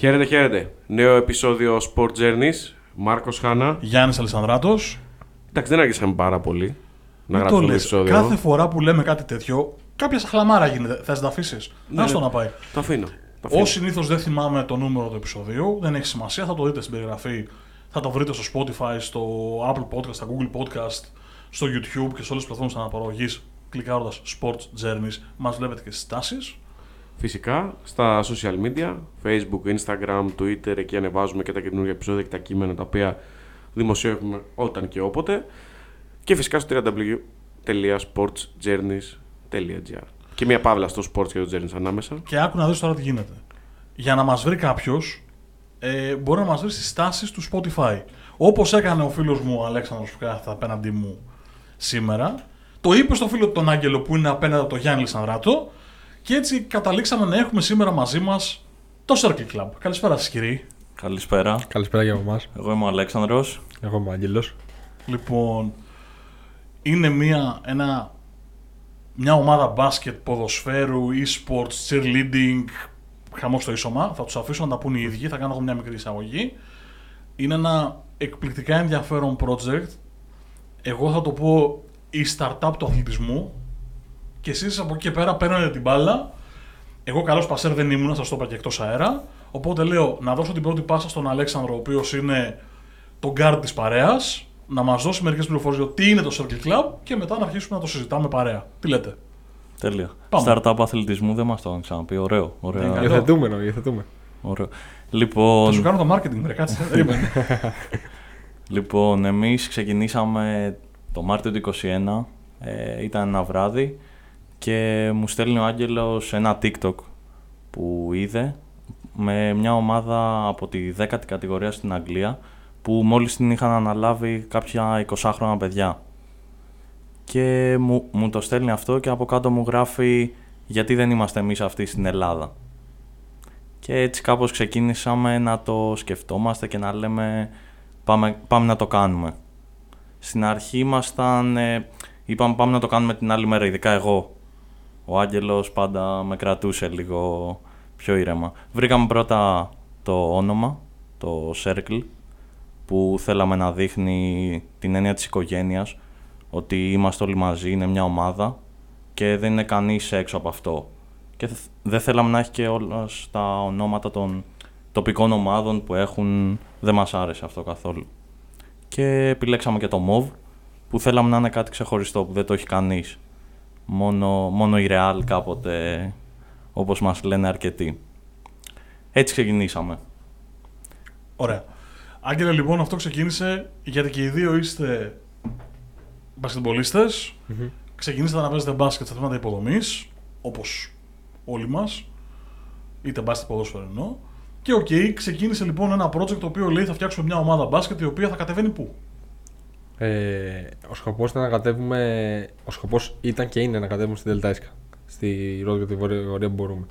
Χαίρετε, χαίρετε. Νέο επεισόδιο Sport Journeys. Μάρκος Χάνα. Γιάννης Αλεσανδράτος. Εντάξει, δεν άργησαμε πάρα πολύ να Μην γράψουμε το το λες. επεισόδιο. Κάθε φορά που λέμε κάτι τέτοιο, κάποια χλαμάρα γίνεται. Θα τα αφήσεις; Ναι, Άστο ναι. να πάει. Το αφήνω. Το αφήνω. Ω συνήθως δεν θυμάμαι το νούμερο του επεισοδίου, δεν έχει σημασία, θα το δείτε στην περιγραφή. Θα το βρείτε στο Spotify, στο Apple Podcast, στα Google Podcast, στο YouTube και σε όλες τις πλατφόρμες αναπαραγωγής. Κλικάροντας Sports Journeys, μας βλέπετε και στις τάσεις. Φυσικά στα social media, Facebook, Instagram, Twitter, εκεί ανεβάζουμε και τα καινούργια επεισόδια και τα κείμενα τα οποία δημοσιεύουμε όταν και όποτε. Και φυσικά στο www.sportsjourneys.gr Και μια παύλα στο sports και το journeys ανάμεσα. Και άκου να δεις τώρα τι γίνεται. Για να μας βρει κάποιος, ε, μπορεί να μας βρει στις τάσει του Spotify. Όπως έκανε ο φίλος μου ο Αλέξανδρος που κάθεται απέναντί μου σήμερα. Το είπε στο φίλο του τον Άγγελο που είναι απέναντι από τον Γιάννη Λισανδράτο. Και έτσι καταλήξαμε να έχουμε σήμερα μαζί μας το Circle Club. Καλησπέρα σας, κύριοι. Καλησπέρα. Καλησπέρα για εμάς. Εγώ είμαι ο Αλέξανδρος. Εγώ είμαι ο Άγγελος. Λοιπόν, είναι μια, ένα, μια ομάδα μπάσκετ, ποδοσφαίρου, e-sports, cheerleading, χαμός στο ίσωμα. Θα τους αφήσω να τα πούν οι ίδιοι, θα κάνω εγώ μια μικρή εισαγωγή. Είναι ένα εκπληκτικά ενδιαφέρον project. Εγώ θα το πω η startup του αθλητισμού και εσείς από εκεί και πέρα παίρνετε την μπάλα. Εγώ καλός πασέρ δεν ήμουν, σας το είπα και εκτός αέρα. Οπότε λέω να δώσω την πρώτη πάσα στον Αλέξανδρο, ο οποίος είναι το guard της παρέας, να μας δώσει μερικές πληροφορίες για τι είναι το Circle Club και μετά να αρχίσουμε να το συζητάμε παρέα. Τι λέτε; Τέλεια. Πάμε. Startup αθλητισμού δεν μας το είχαν ξαναπεί. Ωραίο. ωραίο. Είναι καλό. Υιοθετούμενο, υιοθετούμε. ωραίο. Θα Λοιπόν, σου κάνω το marketing, ρε, κάτσε. περίμενε. λοιπόν, εμείς ξεκινήσαμε το Μάρτιο του 2021. Ε, ήταν ένα βράδυ και μου στέλνει ο Άγγελος ένα TikTok που είδε με μια ομάδα από τη 10η κατηγορία στην Αγγλία που μόλις την είχαν αναλάβει κάποια 20χρονα παιδιά. Και μου, μου το στέλνει αυτό και από κάτω μου γράφει γιατί δεν είμαστε εμείς αυτοί στην Ελλάδα. Και έτσι κάπως ξεκίνησαμε να το σκεφτόμαστε και να λέμε πάμε, πάμε να το κάνουμε. Στην αρχή ήμασταν, ε, είπαμε πάμε να το κάνουμε την άλλη μέρα, ειδικά εγώ. Ο Άγγελος πάντα με κρατούσε λίγο πιο ήρεμα. Βρήκαμε πρώτα το όνομα, το Circle, που θέλαμε να δείχνει την έννοια της οικογένειας, ότι είμαστε όλοι μαζί, είναι μια ομάδα και δεν είναι κανείς έξω από αυτό. Και θ- δεν θέλαμε να έχει και όλας τα ονόματα των τοπικών ομάδων που έχουν, δεν μας άρεσε αυτό καθόλου. Και επιλέξαμε και το MOV, που θέλαμε να είναι κάτι ξεχωριστό, που δεν το έχει κανείς. Μόνο, μόνο η Real κάποτε, όπως μας λένε αρκετοί. Έτσι ξεκινήσαμε. Ωραία. Άγγελε, λοιπόν, αυτό ξεκίνησε γιατί και οι δύο είστε μπασκετμπολίστες. Ξεκινήσατε να παίζετε μπάσκετ στα θέματα υποδομής, όπως όλοι μας. Είτε μπάσκετ ποδόσφαιρο εννοώ. Και οκ, ξεκίνησε λοιπόν ένα project το οποίο λέει θα φτιάξουμε μια ομάδα μπάσκετ η οποία θα κατεβαίνει πού; Ε, ο σκοπός ήταν να κατέβουμε. Ο σκοπός ήταν και είναι να κατέβουμε στην Δελτάισκα. Στη Ρόδο και τη Βόρεια Γορία που μπορούμε.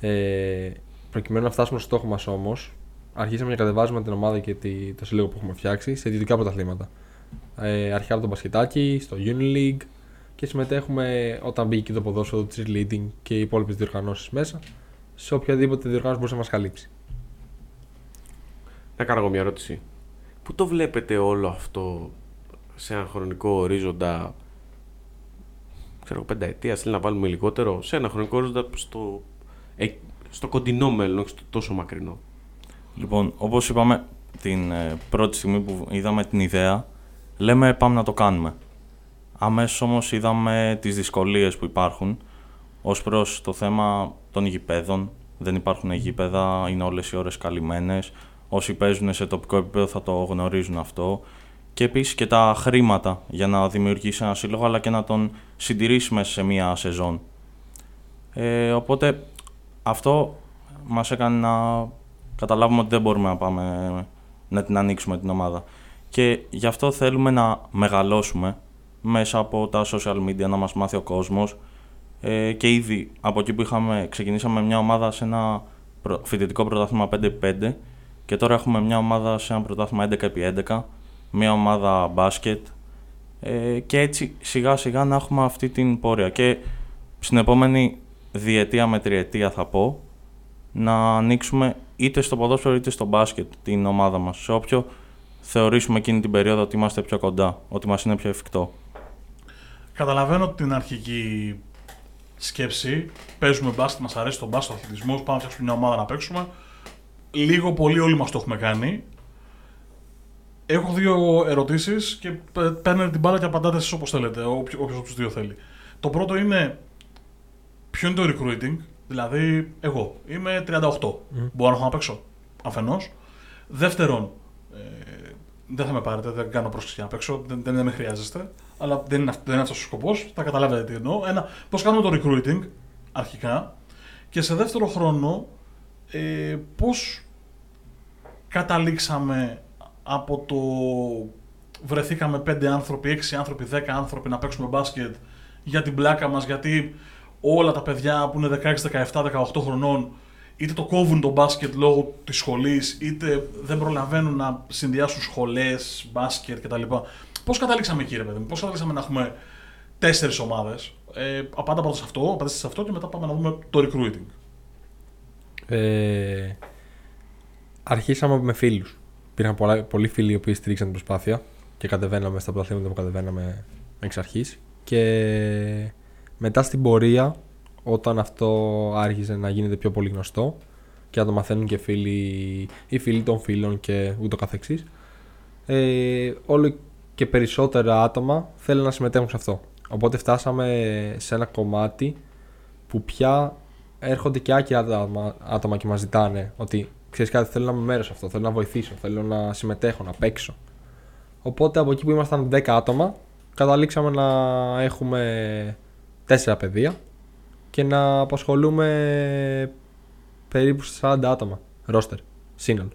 Ε, προκειμένου να φτάσουμε στο στόχο μας όμως, αρχίσαμε να κατεβάζουμε την ομάδα και τη, το σύλλογο που έχουμε φτιάξει σε ιδιωτικά πρωταθλήματα. Ε, αρχικά από το μπασκετάκι, στο Unileague και συμμετέχουμε όταν μπήκε και το ποδόσφαιρο, το cheerleading και οι υπόλοιπες διοργανώσεις μέσα σε οποιαδήποτε διοργάνωση μπορούσε να μας καλύψει. Να κάνω εγώ μια ερώτηση. Πού το βλέπετε όλο αυτό σε ένα χρονικό ορίζοντα ξέρω εγώ, πενταετία, θέλει να βάλουμε λιγότερο, σε ένα χρονικό ορίζοντα στο, ε, στο κοντινό μέλλον, όχι στο τόσο μακρινό. Λοιπόν, όπως είπαμε την ε, πρώτη στιγμή που είδαμε την ιδέα, λέμε πάμε να το κάνουμε. Αμέσως όμως είδαμε τις δυσκολίες που υπάρχουν ως προς το θέμα των γηπέδων. Δεν υπάρχουν γήπεδα, είναι όλες οι ώρες καλυμμένες. Όσοι παίζουν σε τοπικό επίπεδο θα το γνωρίζουν αυτό. Και επίσης και τα χρήματα για να δημιουργήσει ένα σύλλογο αλλά και να τον συντηρήσει μέσα σε μία σεζόν. Ε, οπότε αυτό μας έκανε να καταλάβουμε ότι δεν μπορούμε να πάμε να την ανοίξουμε την ομάδα. Και γι' αυτό θέλουμε να μεγαλώσουμε μέσα από τα social media, να μας μάθει ο κόσμος. Ε, και ήδη από εκεί που είχαμε, ξεκινήσαμε μια ομάδα σε ένα προ- φοιτητικό πρωτάθλημα 5x5 και τώρα έχουμε μια ομάδα σε ένα πρωτάθλημα 11x11, μια ομάδα μπάσκετ ε, και έτσι σιγά σιγά να έχουμε αυτή την πορεία. Και στην επόμενη διετία με τριετία θα πω, να ανοίξουμε είτε στο ποδόσφαιρο είτε στο μπάσκετ την ομάδα μας. Σε όποιο θεωρήσουμε εκείνη την περίοδο ότι είμαστε πιο κοντά, ότι μας είναι πιο εφικτό. Καταλαβαίνω την αρχική σκέψη. Παίζουμε μπάσκετ, μας αρέσει το μπάσκετ, ο αθλητισμός. Πάμε να φτιάξουμε μια ομάδα να παίξουμε. Λίγο πολύ όλοι μας το έχουμε κάνει. Έχω δύο ερωτήσεις και πε- παίρνετε την μπάλα και απαντάτε εσείς όπως θέλετε, όποιος από τους δύο θέλει. Το πρώτο είναι ποιο είναι το recruiting, δηλαδή εγώ είμαι 38. Μπορώ να έχω να παίξω αφενός. Δεύτερον, ε, δεν θα με πάρετε, δεν κάνω πρόσκληση για να παίξω, δεν, δεν, δεν με χρειάζεστε. Αλλά δεν είναι, αυ- δεν είναι αυτός ο σκοπός. Θα καταλάβετε τι εννοώ. Ένα, πώς κάνουμε το recruiting αρχικά. Και σε δεύτερο χρόνο, ε, πώς καταλήξαμε από το βρεθήκαμε 5 άνθρωποι, 6 άνθρωποι, 10 άνθρωποι να παίξουμε μπάσκετ για την πλάκα μας, γιατί όλα τα παιδιά που είναι 16, 17, 18 χρονών είτε το κόβουν το μπάσκετ λόγω της σχολής, είτε δεν προλαβαίνουν να συνδυάσουν σχολές, μπάσκετ κτλ. Πώς καταλήξαμε εκεί ρε παιδί μου, πώς καταλήξαμε να έχουμε τέσσερις ομάδες; Ε, απάντα πρώτα σε αυτό, απαντήστε σε αυτό και μετά πάμε να δούμε το recruiting. Ε, αρχίσαμε με φίλους. Υπήρχαν πολλά, πολλοί φίλοι οι οποίοι στήριξαν την προσπάθεια και κατεβαίναμε στα πρωταθλήματα που κατεβαίναμε εξ αρχής. Και μετά στην πορεία, όταν αυτό άρχισε να γίνεται πιο πολύ γνωστό και να το μαθαίνουν και φίλοι, οι φίλοι των φίλων και ούτω καθεξής, ε, όλο και περισσότερα άτομα θέλουν να συμμετέχουν σε αυτό. Οπότε φτάσαμε σε ένα κομμάτι που πια έρχονται και άκυρα άτομα, άτομα και μας ζητάνε ότι ξέρεις κάτι θέλω να είμαι μέρος σε αυτό, θέλω να βοηθήσω, θέλω να συμμετέχω, να παίξω. Οπότε από εκεί που ήμασταν 10 άτομα καταλήξαμε να έχουμε 4 παιδεία και να απασχολούμε περίπου 40 άτομα, ρόστερ, σύνολο.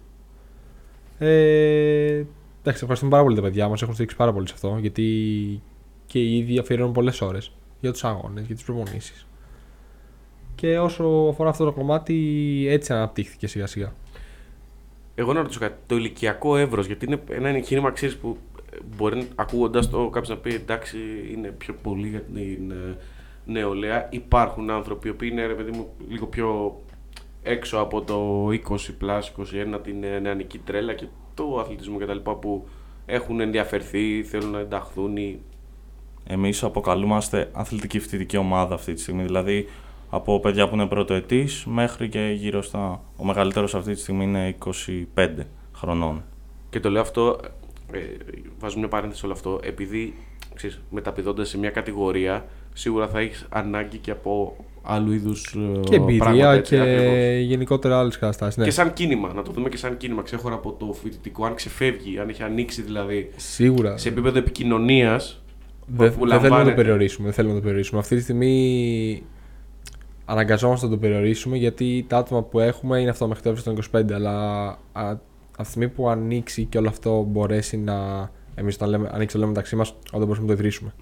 Ε, εντάξει, ευχαριστούμε πάρα πολύ τα παιδιά μας, έχουν στηρίξει πάρα πολύ σε αυτό γιατί και οι ίδιοι αφιερώνουν πολλές ώρες για τους αγώνες, για τις προπονήσεις. Και όσο αφορά αυτό το κομμάτι, έτσι αναπτύχθηκε σιγά σιγά. Εγώ να ρωτήσω κάτι. Το ηλικιακό εύρος, γιατί είναι ένα εγχείρημα ξέρεις, που ε, μπορεί ακούγοντας το κάποιος να πει εντάξει είναι πιο πολύ για την ε, νεολαία. Υπάρχουν άνθρωποι οι οποίοι είναι ρε παιδί μου λίγο πιο έξω από το 20 plus 21 την ε, νεανική τρέλα και το αθλητισμό κτλ. που έχουν ενδιαφερθεί, θέλουν να ενταχθούν ή Εμείς αποκαλούμαστε αθλητική φοιτητική ομάδα αυτή τη στιγμή. Δηλαδή από παιδιά που είναι πρωτοετής μέχρι και γύρω στα... Ο μεγαλύτερος αυτή τη στιγμή είναι 25 χρονών. Και το λέω αυτό, ε, βάζω μια παρένθεση σε όλο αυτό, επειδή ξέρεις, μεταπηδώντας σε μια κατηγορία, σίγουρα θα έχεις ανάγκη και από άλλου είδους ε, Και εμπειρία πράγματα, έτσι, και ακριβώς. γενικότερα άλλες καταστάσεις. Ναι. Και σαν κίνημα, να το δούμε και σαν κίνημα, ξέχωρα από το φοιτητικό, αν ξεφεύγει, αν έχει ανοίξει δηλαδή Σίγουρα. σε επίπεδο επικοινωνίας. Δεν που δεν θέλουμε να το λαμβάνεται. περιορίσουμε. Δεν θέλουμε να το περιορίσουμε. Αυτή τη στιγμή αναγκαζόμαστε να το περιορίσουμε γιατί τα άτομα που έχουμε είναι αυτό μέχρι το ύψος των 25. Αλλά α, από τη στιγμή που ανοίξει και όλο αυτό μπορέσει να. Εμείς όταν λέμε, ανοίξει το λέμε μεταξύ μας, όταν μπορούμε να το ιδρύσουμε.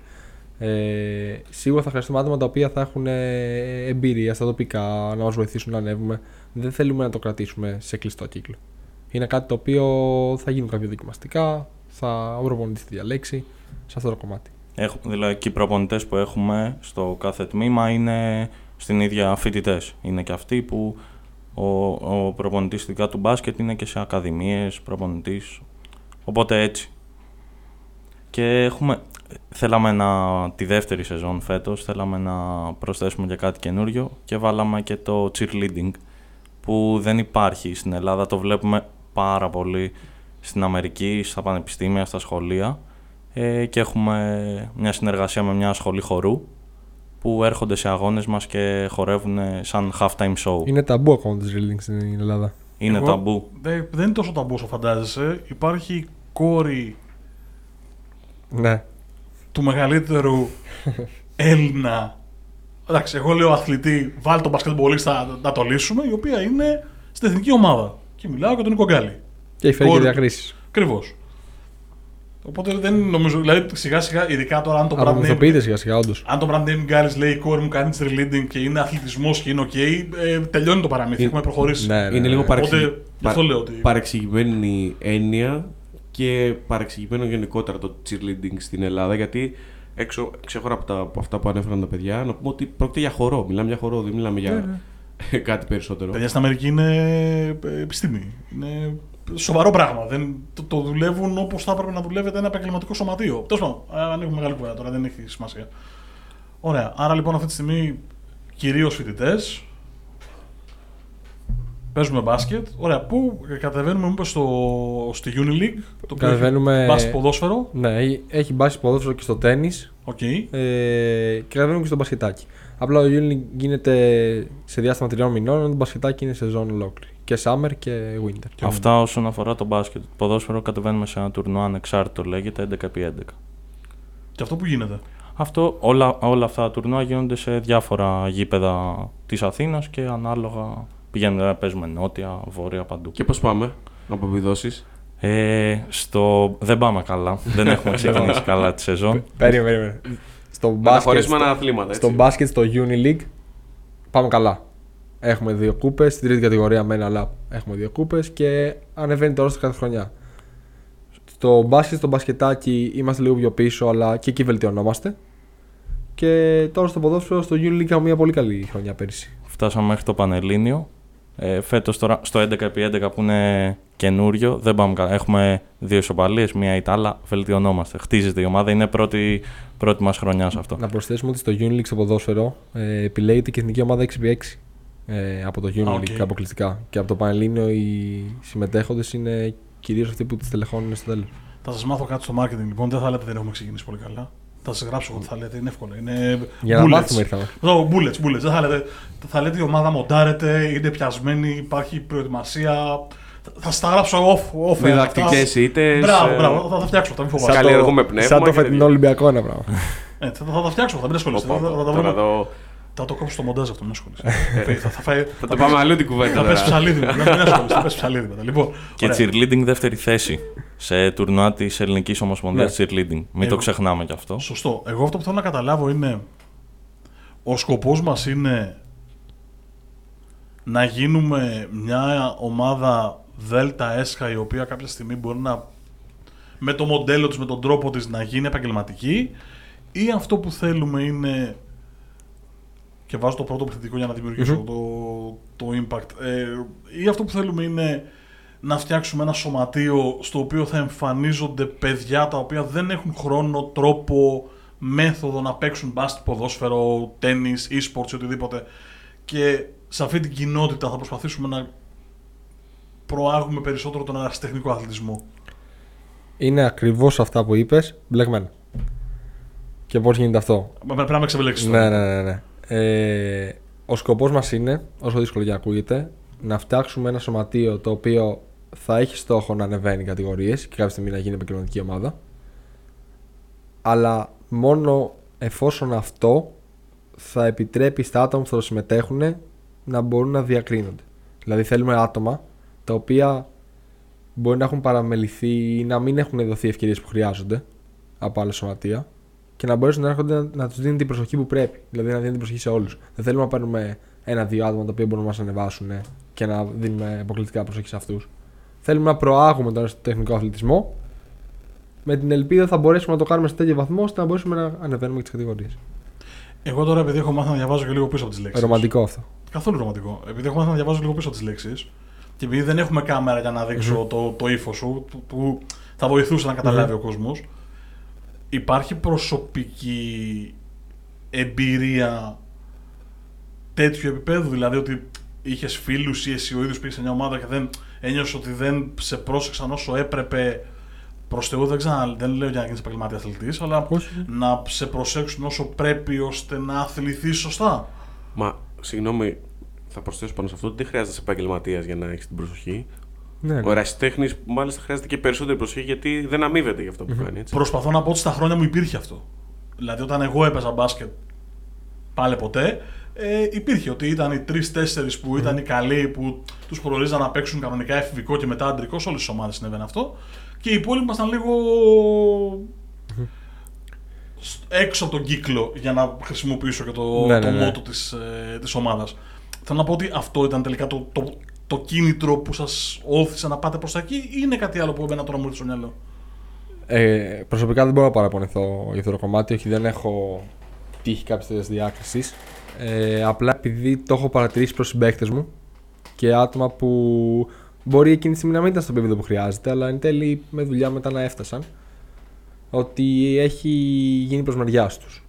Ε, σίγουρα θα χρειαστούμε άτομα τα οποία θα έχουν ε, εμπειρία στα τοπικά, να μας βοηθήσουν να ανέβουμε. Δεν θέλουμε να το κρατήσουμε σε κλειστό κύκλο. Είναι κάτι το οποίο θα γίνουν κάποια δοκιμαστικά, θα ο προπονητής τη διαλέξει σε αυτό το κομμάτι. Έχουμε, δηλαδή και οι προπονητές που έχουμε στο κάθε τμήμα είναι στην ίδια φοιτητές. Είναι και αυτοί που ο, ο προπονητής ειδικά του μπάσκετ είναι και σε ακαδημίες, προπονητής. Οπότε έτσι. Και έχουμε, θέλαμε να, τη δεύτερη σεζόν φέτος, θέλαμε να προσθέσουμε και κάτι καινούριο και βάλαμε και το cheerleading που δεν υπάρχει στην Ελλάδα, το βλέπουμε πάρα πολύ στην Αμερική, στα πανεπιστήμια, στα σχολεία ε, και έχουμε μια συνεργασία με μια σχολή χορού που έρχονται σε αγώνες μας και χορεύουν σαν halftime show. Είναι ταμπού ακόμα το drilling στην Ελλάδα. Είναι Εγώ- ταμπού. Δεν, δεν είναι τόσο ταμπού όσο φαντάζεσαι. Υπάρχει κόρη Ναι. του μεγαλύτερου Έλληνα. Εντάξει, εγώ λέω αθλητή, βάλει τον μπασκετμπολίστα να, να το λύσουμε, η οποία είναι στην εθνική ομάδα. Και μιλάω για τον Νίκο Γκάλη. Και έχει φέρει και Κόρη- διακρίσεις. Ακριβώς. Οπότε δεν νομίζω. Δηλαδή σιγά σιγά, ειδικά τώρα αν το brand name. Απομυθοποιείται σιγά σιγά, όντως. Αν το brand name Γκάλη λέει η κόρη μου κάνει cheerleading και είναι αθλητισμός και είναι οκ, ε, τελειώνει το παραμύθι. Είναι- Έχουμε προχωρήσει. Ναι, ναι, είναι λίγο ναι. παρεξηγη... Οπότε, γι' αυτό λέω ότι- παρεξηγημένη έννοια και παρεξηγημένο γενικότερα το cheerleading στην Ελλάδα γιατί έξω, ξέχωρα από, τα, από αυτά που ανέφεραν τα παιδιά, να πούμε ότι πρόκειται για χορό. Μιλάμε για χορό, δεν μιλάμε για κάτι περισσότερο. Παιδιά στην Αμερική είναι ε, επιστήμη. Είναι σοβαρό πράγμα. Δεν, το, το δουλεύουν όπως θα έπρεπε να δουλεύεται ένα επαγγελματικό σωματείο. Τέλος πάντων, ανοίγουμε μεγάλη κουβέντα τώρα, δεν έχει σημασία. Ωραία. Άρα λοιπόν αυτή τη στιγμή κυρίως φοιτητές. Παίζουμε μπάσκετ. Ωραία. Πού κατεβαίνουμε, μου είπες, στο, στη Unileague. Το οποίο Κατεβαίνουμε- έχει μπάσκετ ποδόσφαιρο; Ναι, έχει μπάσκετ ποδόσφαιρο και στο τέννη Οκ. ε, και κατεβαίνουμε και στο μπασκετάκι. Απλά ο Unileague γίνεται σε διάστημα τριών μηνών, ενώ το μπασκετάκι είναι σεζόν ολόκληρη. Και summer και winter. Αυτά όσον αφορά το μπάσκετ. Το ποδόσφαιρο κατεβαίνουμε σε ένα τουρνουά ανεξάρτητο, λέγεται 11x11. Και αυτό που γίνεται; Αυτό, όλα, όλα αυτά τα τουρνουά γίνονται σε διάφορα γήπεδα της Αθήνας και ανάλογα πηγαίνουμε, δηλαδή, παίζουμε νότια, βόρεια, παντού. Και πώς πάμε από επιδόσεις; Ε, στο... Δεν πάμε καλά. Δεν έχουμε ξεκινήσει καλά τη σεζόν. Περίμενε, περίμενε. Στο Να μπάσκετ, χωρίσουμε στο, ένα αθλήματα. Έτσι. στο μπάσκετ στο Unileague πάμε καλά. Έχουμε δύο κούπες, στην τρίτη κατηγορία μένα, αλλά έχουμε δύο κούπες και ανεβαίνει τώρα στο κάθε χρονιά. Στο μπάσκετ, στο μπασκετάκι είμαστε λίγο πιο πίσω, αλλά και εκεί βελτιωνόμαστε. Και τώρα στο ποδόσφαιρο, στο Unileague είχαμε μια πολύ καλή χρονιά πέρυσι. Φτάσαμε μέχρι το Πανελλήνιο. Ε, φέτος τώρα στο 11x11 που είναι καινούριο δεν πάμε καλά. Έχουμε δύο ισοπαλίες, μία ήττα. Βελτιωνόμαστε. Χτίζεται η ομάδα. Είναι πρώτη, πρώτη μας χρονιά σε αυτό. Να προσθέσουμε ότι στο Unileague στο ποδόσφαιρο ε, επιλέγεται και εθνική ομάδα 6x6 ε, από το Unileague OK. αποκλειστικά. Και από το Πανελλήνιο οι συμμετέχοντες είναι κυρίως αυτοί που τη στελεχώνουν στο τέλος. Θα σας μάθω κάτι στο marketing λοιπόν. Δεν θα λέτε δεν έχουμε ξεκινήσει πολύ καλά. Θα σας γράψω εγώ τι θα λέτε. Είναι εύκολο. Είναι Για να bullets. μάθουμε ήρθαμε. No, bullets, bullets. Δεν θα λέτε, θα λέτε η ομάδα μοντάρεται, είναι πιασμένη, υπάρχει προετοιμασία. Θα- Θα σα τα γράψω off. off Διδακτικές είτε. Μπράβο, μπράβο. Θα τα φτιάξω. Θα μην φοβάσαι. Σαν- Καλλιεργούμε πνεύμα Σαν το και φετινό τέτοια. Ολυμπιακό ένα πράγμα. Ε, θα, θα τα φτιάξω. Θα μην ασχοληθείτε. Οπα, Θα, θα, τα Τώρα βρω- εδώ. Θα το κόψω στο μοντάζ αυτό. Μην ασχοληθείτε. θα, θα, φάει- Θα το πάμε αλλού την κουβέντα. θα πέσει τώρα. ψαλίδι. Μην ασχοληθείτε. Θα πέσει ψαλίδι μετά. Λοιπόν, Και ωραία. cheerleading δεύτερη θέση σε τουρνουά της Ελληνικής Ομοσπονδίας Ναι. cheerleading. Μην Εγώ- το ξεχνάμε κι αυτό. Σωστό. Εγώ αυτό που θέλω να καταλάβω είναι ο σκοπός μας είναι να γίνουμε μια ομάδα δέλτα έσχα η οποία κάποια στιγμή μπορεί να με το μοντέλο της, με τον τρόπο της να γίνει επαγγελματική ή αυτό που θέλουμε είναι και βάζω το πρώτο επιθετικό για να δημιουργησω Μμμ. το, το impact ε, ή αυτό που θέλουμε είναι να φτιάξουμε ένα σωματείο στο οποίο θα εμφανίζονται παιδιά τα οποία δεν έχουν χρόνο, τρόπο, μέθοδο να παίξουν μπάσκετ, ποδόσφαιρο, τέννις, e-sports ή οτιδήποτε και σε αυτή την κοινότητα θα προσπαθήσουμε να προάγουμε περισσότερο τον ερασιτεχνικό αθλητισμό. Είναι ακριβώς αυτά που είπες, μπλεγμένα. Και πώς γίνεται αυτό; Μα Πρέπει να με ξεβελέξεις Ναι, τώρα. ναι, ναι. ναι. Ε, ο σκοπός μας είναι, όσο δύσκολο και να ακούγεται, να φτιάξουμε ένα σωματείο το οποίο θα έχει στόχο να ανεβαίνει κατηγορίες και κάποια στιγμή να γίνει επαγγελματική ομάδα. Αλλά μόνο εφόσον αυτό θα επιτρέπει στα άτομα που θα το συμμετέχουν να μπορούν να διακρίνονται. Δηλαδή θέλουμε άτομα τα οποία μπορεί να έχουν παραμεληθεί ή να μην έχουν δοθεί ευκαιρίες που χρειάζονται από άλλα σωματεία και να μπορέσουν να έρχονται να, να τους δίνουν την προσοχή που πρέπει. Δηλαδή να δίνουν την προσοχή σε όλους. Δεν θέλουμε να παίρνουμε ένα-δύο άτομα τα οποία μπορούν να μας ανεβάσουν και να δίνουμε αποκλειστικά προσοχή σε αυτούς. Θέλουμε να προάγουμε τον τεχνικό αθλητισμό με την ελπίδα θα μπορέσουμε να το κάνουμε σε τέτοιο βαθμό ώστε να μπορέσουμε να ανεβαίνουμε και τις κατηγορίες. Εγώ τώρα επειδή έχω μάθει να διαβάζω και λίγο πίσω από τις λέξεις. Ρομαντικό αυτό. Καθόλου ρομαντικό. Επειδή έχω μάθει να διαβάζω λίγο πίσω από τις λέξεις και επειδή δεν έχουμε κάμερα για να δείξω το, το ύφος σου, που, που θα βοηθούσε να καταλαβει ο κόσμος, υπάρχει προσωπική εμπειρία τέτοιου επίπεδου. Δηλαδή ότι είχες φίλους ή εσύ ο ίδιος πήγες σε μια ομάδα και δεν ένιωσες ότι δεν σε πρόσεξαν όσο έπρεπε. Προς Θεού δεν, ξανα, δεν λέω για να γίνεις επαγγελματίας αθλητής, αλλά Όχι. να σε προσέξουν όσο πρέπει ώστε να αθληθείς σωστά. Μα, συγγνώμη, θα προσθέσω πάνω σε αυτό ότι δεν χρειάζεται να είσαι επαγγελματίας για να έχεις την προσοχή. Ναι, Ο ερασιτέχνη, μάλιστα, χρειάζεται και περισσότερη προσοχή γιατί δεν αμείβεται για αυτό που κάνει. Έτσι. Προσπαθώ να πω ότι στα χρόνια μου υπήρχε αυτό. Δηλαδή, όταν εγώ έπαιζα μπάσκετ πάλι ποτέ, ε, υπήρχε ότι ήταν οι τρει-τέσσερι που ήταν οι καλοί που τους προορίζαν να παίξουν κανονικά εφηβικό και μετά αντρικός. Σε όλες τις ομάδες συνέβαινε αυτό. Και οι υπόλοιποι ήμασταν λίγο σ- έξω από τον κύκλο για να χρησιμοποιήσω και το, Ναι, το ναι, ναι. μότο της, ε, της ομάδας. Θέλω να πω ότι αυτό ήταν τελικά το, το, το κίνητρο που σας όθησε να πάτε προς τα εκεί ή είναι κάτι άλλο που εμένα τώρα μου ήρθε στο μυαλό; Ε, προσωπικά δεν μπορώ να παραπονεθώ για αυτό το κομμάτι, όχι δεν έχω τύχει κάποια τέτοια διάκρισης. Ε, απλά επειδή το έχω παρατηρήσει προς συμπαίκτες μου και άτομα που μπορεί εκείνη τη στιγμή να μην ήταν στο επίπεδο που χρειάζεται, αλλά εν τέλει με δουλειά μετά να έφτασαν. Ότι έχει γίνει προς μεριάς τους.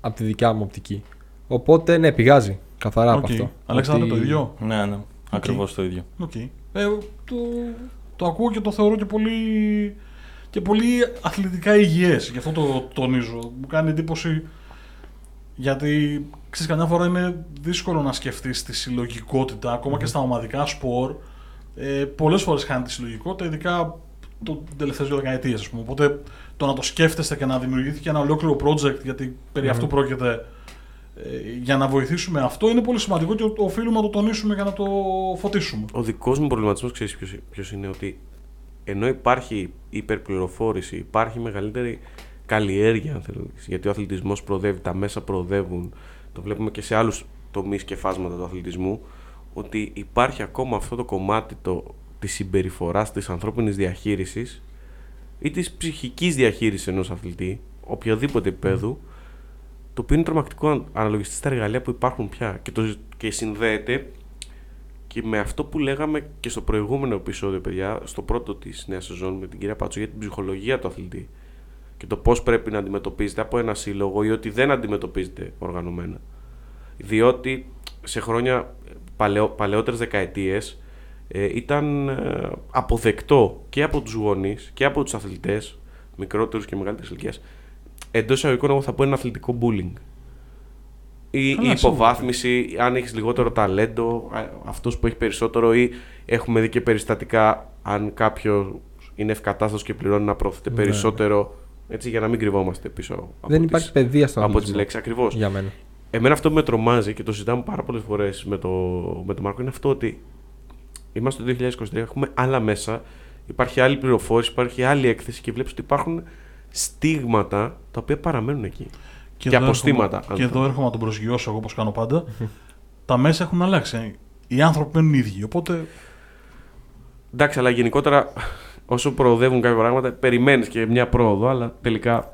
Από τη δικιά μου οπτική. Οπότε ναι, πηγάζει καθαρά από Οκ. αυτό. Αλέξανδρε, Ότι- το ίδιο; Ναι, ναι. Ακριβώς το ίδιο. Οκ. Ε, το, το ακούω και το θεωρώ και πολύ, και πολύ αθλητικά υγιές. Γι' αυτό το τονίζω. Μου κάνει εντύπωση γιατί ξέρεις καμιά φορά είναι δύσκολο να σκεφτείς τη συλλογικότητα ακόμα και στα ομαδικά σπορ. Ε, πολλές φορές χάνει τη συλλογικότητα, ειδικά τις τελευταίες δύο δεκαετίες ας πούμε. Οπότε το να το σκέφτεστε και να δημιουργήθηκε ένα ολόκληρο project γιατί περί αυτού πρόκειται ε, για να βοηθήσουμε αυτό είναι πολύ σημαντικό και οφείλουμε να το τονίσουμε και να το φωτίσουμε. Ο δικός μου προβληματισμός ξέρεις ποιος είναι ότι ενώ υπάρχει υπερπληροφόρηση, υπάρχει μεγαλύτερη καλλιέργεια, αν θέλεις, γιατί ο αθλητισμός προοδεύει, τα μέσα προοδεύουν, το βλέπουμε και σε άλλους τομείς και φάσματα του αθλητισμού, ότι υπάρχει ακόμα αυτό το κομμάτι το, της συμπεριφοράς, της ανθρώπινης διαχείρισης ή της ψυχικής διαχείρισης ενός αθλητή, οποιοδήποτε επίπεδου, το οποίο είναι τρομακτικό αν αναλογιστεί στα εργαλεία που υπάρχουν πια και, το, και συνδέεται και με αυτό που λέγαμε και στο προηγούμενο επεισόδιο, παιδιά, στο πρώτο της νέας σεζόν με την κυρία Πάτσο για την ψυχολογία του αθλητή και το πώς πρέπει να αντιμετωπίζεται από ένα σύλλογο ή ότι δεν αντιμετωπίζεται οργανωμένα. Διότι σε χρόνια παλαιό, παλαιότερες δεκαετίες ε, ήταν ε, αποδεκτό και από τους γονείς και από τους αθλητές μικρότερους και μεγαλύτερης ηλικίας εντός εισαγωγικών εγώ θα πω ένα αθλητικό bullying ή η Καλά, υποβάθμιση, αν έχεις λιγότερο ταλέντο, α- αυτός που έχει περισσότερο ή έχουμε δει και περιστατικά αν κάποιος είναι ευκατάστατος και πληρώνει να προωθείται Ναι. περισσότερο έτσι για να μην κρυβόμαστε πίσω από Δεν τις, υπάρχει παιδεία στον από τις αθλητισμό. λέξεις ακριβώς. Για μένα. Εμένα αυτό που με τρομάζει και το συζητάμε πάρα πολλές φορές με, το, με τον Μάρκο είναι αυτό ότι είμαστε το 2023, έχουμε άλλα μέσα, υπάρχει άλλη πληροφόρηση, υπάρχει άλλη έκθεση και βλέπεις ότι υπάρχουν στίγματα τα οποία παραμένουν εκεί. Και εδώ αποστήματα, έρχομαι- αν Και εδώ θέλετε. έρχομαι να τον προσγειώσω εγώ όπως κάνω πάντα. τα μέσα έχουν αλλάξει. Οι άνθρωποι μένουν οι ίδιοι. Οπότε Εντάξει, αλλά γενικότερα όσο προοδεύουν κάποια πράγματα, περιμένεις και μια πρόοδο, αλλά τελικά.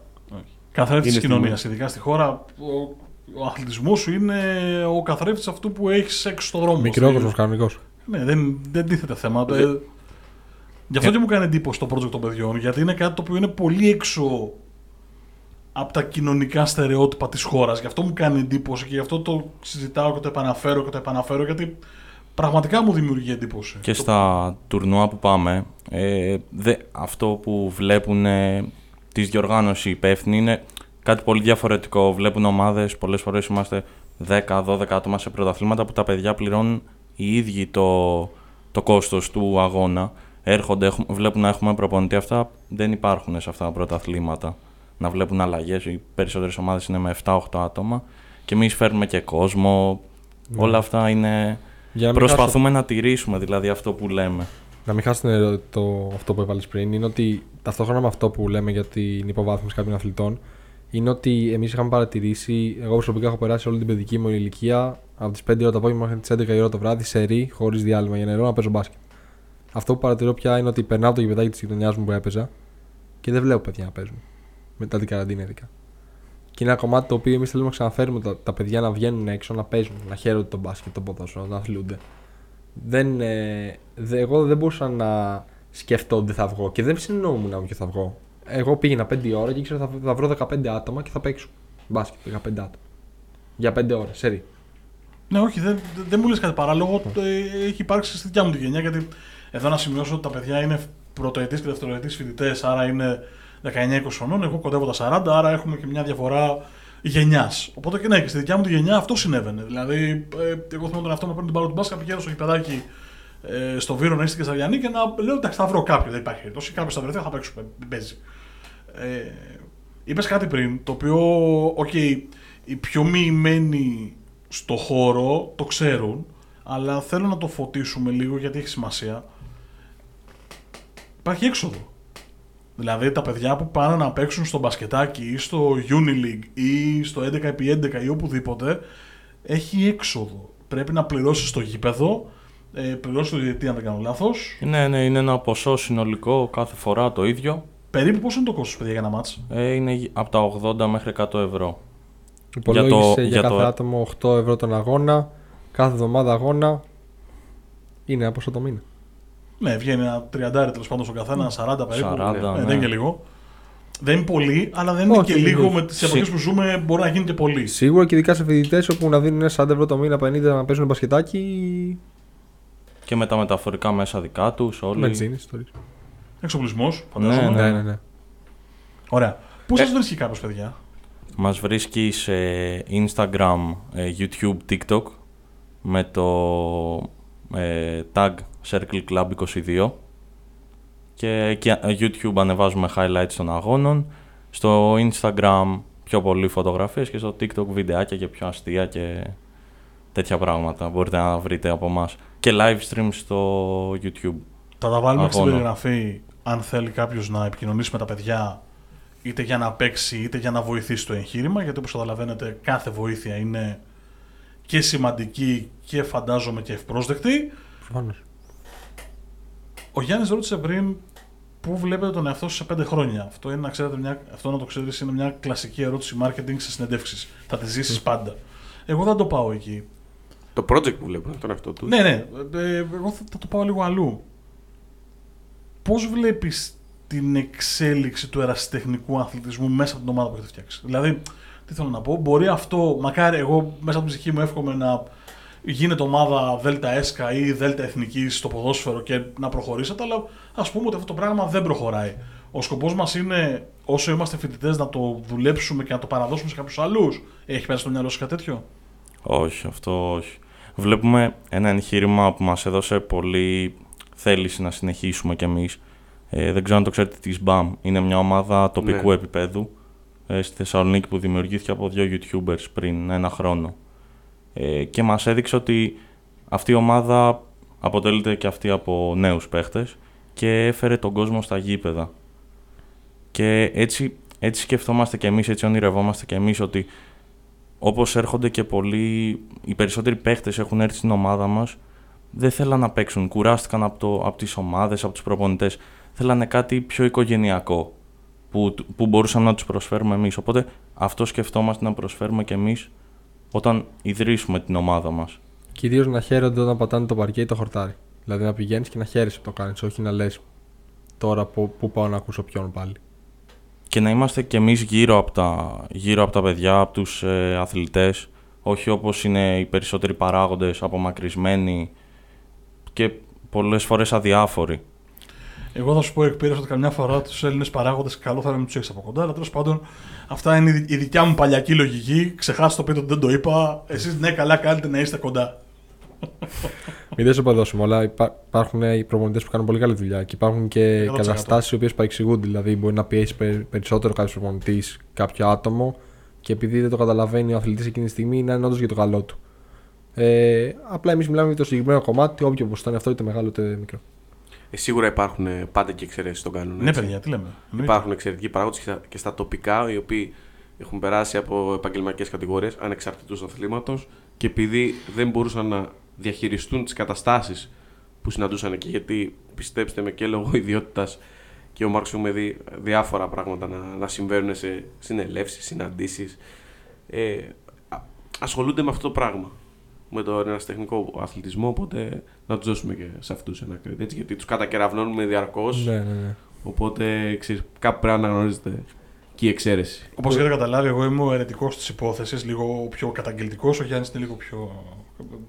καθρέφτης της Είναι κοινωνίας, στιγμή. ειδικά στη χώρα, ο, ο αθλητισμός σου είναι ο καθρέφτης αυτού που έχεις έξω στον δρόμο. Μικρό Στη- κόσμο κανονικός. Ναι, δεν, δεν τίθεται θέμα. Δε- Ε, Γι' αυτό και μου κάνει εντύπωση το project των παιδιών, γιατί είναι κάτι το οποίο είναι πολύ έξω από τα κοινωνικά στερεότυπα της χώρας. Γι' αυτό μου κάνει εντύπωση και γι' αυτό το συζητάω και το επαναφέρω και το επαναφέρω, γιατί πραγματικά μου δημιουργεί εντύπωση. Και Το- στα τουρνουά που πάμε, ε, δε, αυτό που βλέπουν ε, της διοργάνωση υπεύθυνοι είναι κάτι πολύ διαφορετικό. Βλέπουν ομάδες, πολλές φορές είμαστε 10-12 άτομα σε πρωταθλήματα που τα παιδιά πληρώνουν οι ίδιοι το, το κόστος του αγώνα. Έρχονται, έχουν, βλέπουν να έχουμε προπονητή. Αυτά δεν υπάρχουν σε αυτά τα πρωταθλήματα. Να βλέπουν αλλαγές. Οι περισσότερες ομάδες είναι με 7-8 άτομα. Και εμείς φέρνουμε και κόσμο. Ναι. Όλα αυτά είναι. Για να μην Προσπαθούμε να τηρήσουμε δηλαδή αυτό που λέμε. Να μην χάσετε το, αυτό που έβαλες πριν, είναι ότι ταυτόχρονα με αυτό που λέμε για την υποβάθμιση κάποιων αθλητών, είναι ότι εμείς είχαμε παρατηρήσει, εγώ προσωπικά έχω περάσει όλη την παιδική μου ηλικία από τις 5 ώρα το απόγευμα μέχρι τις 11 η ώρα το βράδυ σε ρί, χωρίς διάλειμμα για νερό να παίζω μπάσκετ. Αυτό που παρατηρώ πια είναι ότι περνάω από το γηπεδάκι της γειτονιάς μου που έπαιζα και δεν βλέπω παιδιά να παίζουν. Μετά την καραντίνα ειδικά. Και είναι ένα κομμάτι το οποίο εμείς θέλουμε να ξαναφέρουμε τα, τα παιδιά να βγαίνουν έξω, να παίζουν, να χαίρονται τον μπάσκετ, το ποδόσφαιρο, να αθλούνται δεν, ε, δε, εγώ δεν μπορούσα να σκεφτώ ότι δεν θα βγω και δεν συνεννοούμουν ότι θα βγω. Εγώ πήγαινα 5 ώρα και ήξερα ότι θα, θα βρω 15 άτομα και θα παίξω μπάσκετ 15 άτομα. Για 5 ώρες, σερί. Ναι, όχι, δεν, δεν μου λες κάτι παράλογο. Το, ε, έχει υπάρξει στη δικιά μου τη γενιά, γιατί εδώ να σημειώσω ότι τα παιδιά είναι πρωτοετής και δευτεροετής φοιτητές, άρα είναι 19-20 χρονών. Εγώ κοντεύω τα 40, άρα έχουμε και μια διαφορά γενιάς. Οπότε και ναι, και στη δικιά μου τη γενιά αυτό συνέβαινε. Δηλαδή, ε, εγώ θυμάμαι τον εαυτό μου πριν την πάρω του μπάσκα, πηγαίνω στο γηπεδάκι ε, στο Βύρωνα να είστε και στα Γιάννενα και να λέω εντάξει, θα βρω κάποιον. Δεν υπάρχει περίπτωση. Κάποιος θα βρεθεί, θα παίξουμε. Παίζει. Ε, Είπες κάτι πριν, το οποίο, οκ, οι πιο μυημένοι στο χώρο το ξέρουν, αλλά θέλω να το φωτίσουμε λίγο γιατί έχει σημασία. Υπάρχει έξοδο. Δηλαδή τα παιδιά που πάνε να παίξουν στο μπασκετάκι ή στο Unileague ή στο 11x11 ή οπουδήποτε, έχει έξοδο. Πρέπει να πληρώσει το γήπεδο, ε, πληρώσει το διαιτητή αν δεν κάνω λάθος. Ναι, ναι, είναι ένα ποσό συνολικό κάθε φορά το ίδιο. Περίπου πόσο είναι το κόστος, παιδιά, για ένα μάτς; Ε, είναι από τα 80 μέχρι 100 ευρώ. Υπολόγισε για, για κάθε το- άτομο 8 ευρώ τον αγώνα, κάθε εβδομάδα αγώνα. Είναι ένα ποσό το μήνα. Ναι, βγαίνει ένα τριαντάρι τέλος πάντων στον καθένα, 40 περίπου. 40, ναι, ναι. Δεν είναι και λίγο. Δεν είναι πολύ, αλλά δεν είναι Όχι, και όχι, λίγο. όχι. Με τις εποχές Συ- που ζούμε μπορεί να γίνει και πολύ. Σίγουρα και ειδικά σε φοιτητές όπου να δίνουν 40 ευρώ το μήνα, 50 να παίζουν μπασκετάκι. Και με τα μεταφορικά μέσα δικά τους, όλοι. Βενζίνης, ιστορίε. Εξοπλισμός, φαντάζομαι. Ναι, Ναι, ναι, ναι. Ωραία. Πού Ε, σας βρίσκει κάποιος, παιδιά; Μας βρίσκει σε Instagram, ε, YouTube, TikTok με το ε, tag Circle Club 22 και εκεί ε, YouTube ανεβάζουμε highlights των αγώνων στο Instagram πιο πολύ φωτογραφίες και στο TikTok βιντεάκια και πιο αστεία και τέτοια πράγματα μπορείτε να βρείτε από μας και live stream στο YouTube Θα τα βάλουμε στην αγώνα. περιγραφή αν θέλει κάποιος να επικοινωνήσει με τα παιδιά είτε για να παίξει είτε για να βοηθήσει το εγχείρημα. Γιατί όπως καταλαβαίνετε, κάθε βοήθεια είναι και σημαντική και φαντάζομαι και ευπρόσδεκτη. Προφανώς. Ο Γιάννης ρώτησε πριν πού βλέπετε τον εαυτό σας σε πέντε χρόνια. Αυτό, είναι, να ξέρετε, μια, αυτό να το ξέρεις είναι μια κλασική ερώτηση marketing σε συνεντεύξεις. Θα τη ζήσεις πάντα. Εγώ δεν το πάω εκεί. Το project που βλέπουν τον εαυτό του. Ναι, ναι. ε, εγώ θα, θα το πάω λίγο αλλού. Πώς βλέπεις την εξέλιξη του ερασιτεχνικού αθλητισμού μέσα από την ομάδα που έχετε φτιάξει; Δηλαδή, τι θέλω να πω, μπορεί αυτό, μακάρι εγώ μέσα από την ψυχή μου εύχομαι να γίνεται ομάδα Δέλτα ΕΣΚΑ ή Δέλτα Εθνική στο ποδόσφαιρο και να προχωρήσετε, αλλά ας πούμε ότι αυτό το πράγμα δεν προχωράει. Ο σκοπός μας είναι όσο είμαστε φοιτητές να το δουλέψουμε και να το παραδώσουμε σε κάποιους άλλους. Έχει πέρασει στο μυαλό σου κάτι τέτοιο; Όχι, αυτό όχι. Βλέπουμε ένα εγχείρημα που μας έδωσε πολύ θέληση να συνεχίσουμε κι εμείς. Ε, δεν ξέρω αν το ξέρετε της SBAM. Είναι μια ομάδα τοπικού Ναι. επίπεδου ε, στη Θεσσαλονίκη που δημιουργήθηκε από δύο YouTubers πριν ένα χρόνο. Ε, και μας έδειξε ότι αυτή η ομάδα αποτελείται και αυτή από νέους παίχτες και έφερε τον κόσμο στα γήπεδα. Και έτσι, έτσι σκεφτόμαστε κι εμείς, έτσι ονειρευόμαστε κι εμείς ότι όπως έρχονται και πολλοί, οι περισσότεροι παίχτες έχουν έρθει στην ομάδα μας, δεν θέλαν να παίξουν, κουράστηκαν από, το, από τις ομάδες, από τους προπονητές. Θέλανε κάτι πιο οικογενειακό που, που μπορούσαμε να τους προσφέρουμε εμείς. Οπότε αυτό σκεφτόμαστε να προσφέρουμε κι εμείς όταν ιδρύσουμε την ομάδα μας. Κυρίως να χαίρονται όταν πατάνε το παρκέ ή το χορτάρι. Δηλαδή να πηγαίνεις και να χαίρεσαι που το κάνεις, όχι να λες τώρα που, που πάω να ακούσω ποιον πάλι. και να είμαστε κι εμείς γύρω από τα, γύρω από τα παιδιά, από τους ε, αθλητές, όχι όπως είναι οι περισσότεροι παράγοντες απομακρυσμένοι και πολλές φορές αδιάφοροι. Εγώ θα σου πω εκπείραση ότι καμιά φορά τους Έλληνες παράγοντες καλό θα είναι να τους έχεις από κοντά, αλλά τέλος πάντων αυτά είναι η δι- η δικιά μου παλιακή λογική. Ξεχάστε το πείτε ότι δεν το είπα. Εσείς ναι, καλά κάνετε να είστε κοντά. Μην δεν σε παδώσουμε, αλλά υπά- υπάρχουν οι προπονητές που κάνουν πολύ καλή δουλειά και υπάρχουν και 100%. καταστάσεις οι οποίες παρεξηγούνται. Δηλαδή, μπορεί να πιέσεις περι- περισσότερο κάποιος προπονητής κάποιο άτομο και επειδή δεν το καταλαβαίνει ο αθλητής εκείνη τη στιγμή, να είναι όντως για το καλό του. Ε, απλά εμείς μιλάμε για το συγκεκριμένο κομμάτι, όποιο ποσοστό είναι αυτό, είτε μεγάλο είτε μικρό. Ε, σίγουρα υπάρχουν ε, πάντα και εξαιρέσεις στον κάνουν. Ναι, έτσι. παιδιά, τι λέμε. Εννοείται. Υπάρχουν εξαιρετικοί παράγοντες και, στα- και στα τοπικά, οι οποίοι έχουν περάσει από επαγγελματικές κατηγορίες ανεξαρτήτως αθλήματος και επειδή δεν μπορούσαν να διαχειριστούν τις καταστάσεις που συναντούσαν εκεί, γιατί πιστέψτε με και λόγω ιδιότητας και ο Μάρξ έχουμε δει διάφορα πράγματα να, να συμβαίνουν σε συνελεύσεις, συναντήσεις. Ε, α- ασχολούνται με αυτό το πράγμα. Με τον ερασιτεχνικό αθλητισμό, οπότε να τους δώσουμε και σε αυτούς ένα credit, έτσι, γιατί τους κατακεραυνώνουμε διαρκώς. Ναι, ναι, ναι. Οπότε ξέρεις, κάπου πρέπει να αναγνωρίζετε και η εξαίρεση. Όπως έχετε καταλάβει, εγώ είμαι ο αιρετικός της υπόθεσης, λίγο πιο καταγγελτικός. Ο Γιάννη είναι λίγο πιο.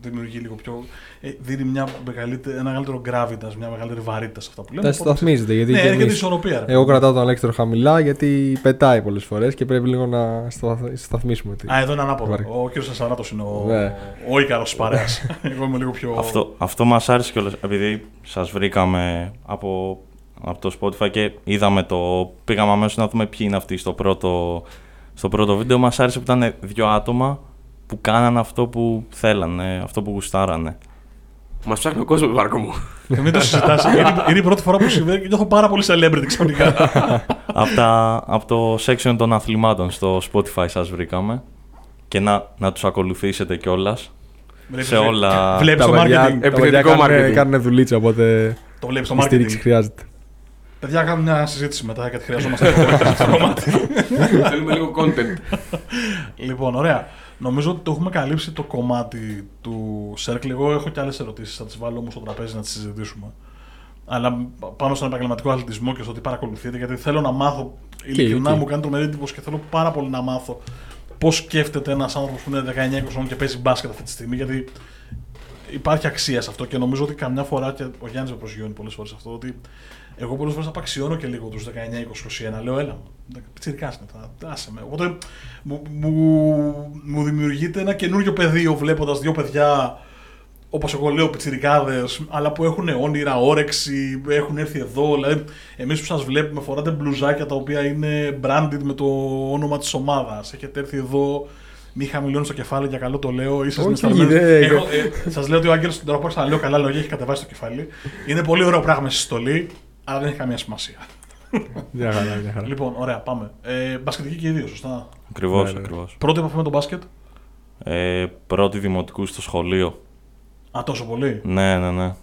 Δημιουργεί λίγο πιο. ε, δίνει μια μεγαλύτερη, ένα μεγαλύτερο gravitas, μια μεγαλύτερη βαρύτητα σε αυτά που λέμε. Τα Οπότε, σταθμίζεται. Γιατί Ναι, και έρχεται η εμείς- ισορροπία. ρε. Εγώ κρατάω τον Αλέξανδρο χαμηλά γιατί πετάει πολλές φορές και πρέπει λίγο να σταθ- σταθμίσουμε. τη- Α, εδώ είναι ανάποδο. Βαρύ. Ο κύριος Ασαράτο είναι ο, Ναι. ο Ήκαρο τη παρέας. Εγώ είμαι λίγο πιο. Αυτό, αυτό μας άρεσε κιόλας, επειδή σας βρήκαμε από, από το Spotify και είδαμε το... Πήγαμε αμέσως να δούμε ποιοι είναι αυτοί στο πρώτο, στο πρώτο βίντεο. Μας άρεσε που ήταν δύο άτομα που κάνανε αυτό που θέλανε, αυτό που γουστάρανε. Μας ψάχνει ο κόσμος, Μάρκο μου. Και μην το συζητάς. είναι, είναι η πρώτη φορά που συμβαίνει και νιώθω πάρα πολύ celebrity ξαφνικά. από, τα, από το section των αθλημάτων στο Spotify σας βρήκαμε και να, να τους ακολουθήσετε κιόλας. σε όλα Βλέπεις Τα το παιδιά, marketing. τα παιδιά Επιθετικό κάνουν, marketing. κάνουν δουλίτσα, οπότε Το βλέπεις το η στήριξη marketing. χρειάζεται. Παιδιά, κάνουμε μια συζήτηση μετά γιατί χρειαζόμαστε αυτό το κομμάτι. Θέλουμε λίγο content. Λοιπόν, ωραία. Νομίζω ότι το έχουμε καλύψει το κομμάτι του Circle. Εγώ έχω και άλλες ερωτήσεις. Θα τις βάλω όμως στο τραπέζι να τις συζητήσουμε. Αλλά πάνω στον επαγγελματικό αθλητισμό και στο τι παρακολουθείτε, γιατί θέλω να μάθω. Ειλικρινά εκεί. μου κάνει τρομερή εντύπωση και θέλω πάρα πολύ να μάθω πώς σκέφτεται ένας άνθρωπος που είναι 19-20 χρόνων και παίζει μπάσκετ αυτή τη στιγμή. Γιατί υπάρχει αξία σε αυτό και νομίζω ότι καμιά φορά και ο Γιάννης με προσγειώνει πολλές φορές αυτό. Ότι εγώ πολλές φορές απαξιώνω και λίγο τους 19-20-21. Λέω, έλα, πιτσυρικά είναι, θα άσε με. Οπότε μου, μου, μου δημιουργείται ένα καινούριο πεδίο βλέποντας δύο παιδιά όπως εγώ λέω, πιτσιρικάδες, αλλά που έχουν όνειρα, όρεξη, έχουν έρθει εδώ. Δηλαδή, εμείς που σας βλέπουμε, φοράτε μπλουζάκια τα οποία είναι branded με το όνομα της ομάδας. Έχετε έρθει εδώ, μη χαμηλώνεις το κεφάλι, για καλό το λέω. Είσαστε Όχι, νησταλμένοι. δεν- Έχω- ε, Σας λέω ότι ο Άγγελος τον τρόπο που θα λέω καλά λόγια έχει κατεβάσει το κεφάλι. Είναι πολύ ωραίο πράγμα στη στολή, αλλά δεν έχει καμία σημασία. Μια χαρά, μια χαρά. Λοιπόν, ωραία, πάμε. Ε, μπασκετική και οι δύο, σωστά; Ακριβώς, Ναι, ναι. ακριβώς. Πρώτη επαφή με το μπάσκετ; Ε, πρώτη δημοτικού στο σχολείο. Α, τόσο πολύ; Ναι, ναι, ναι.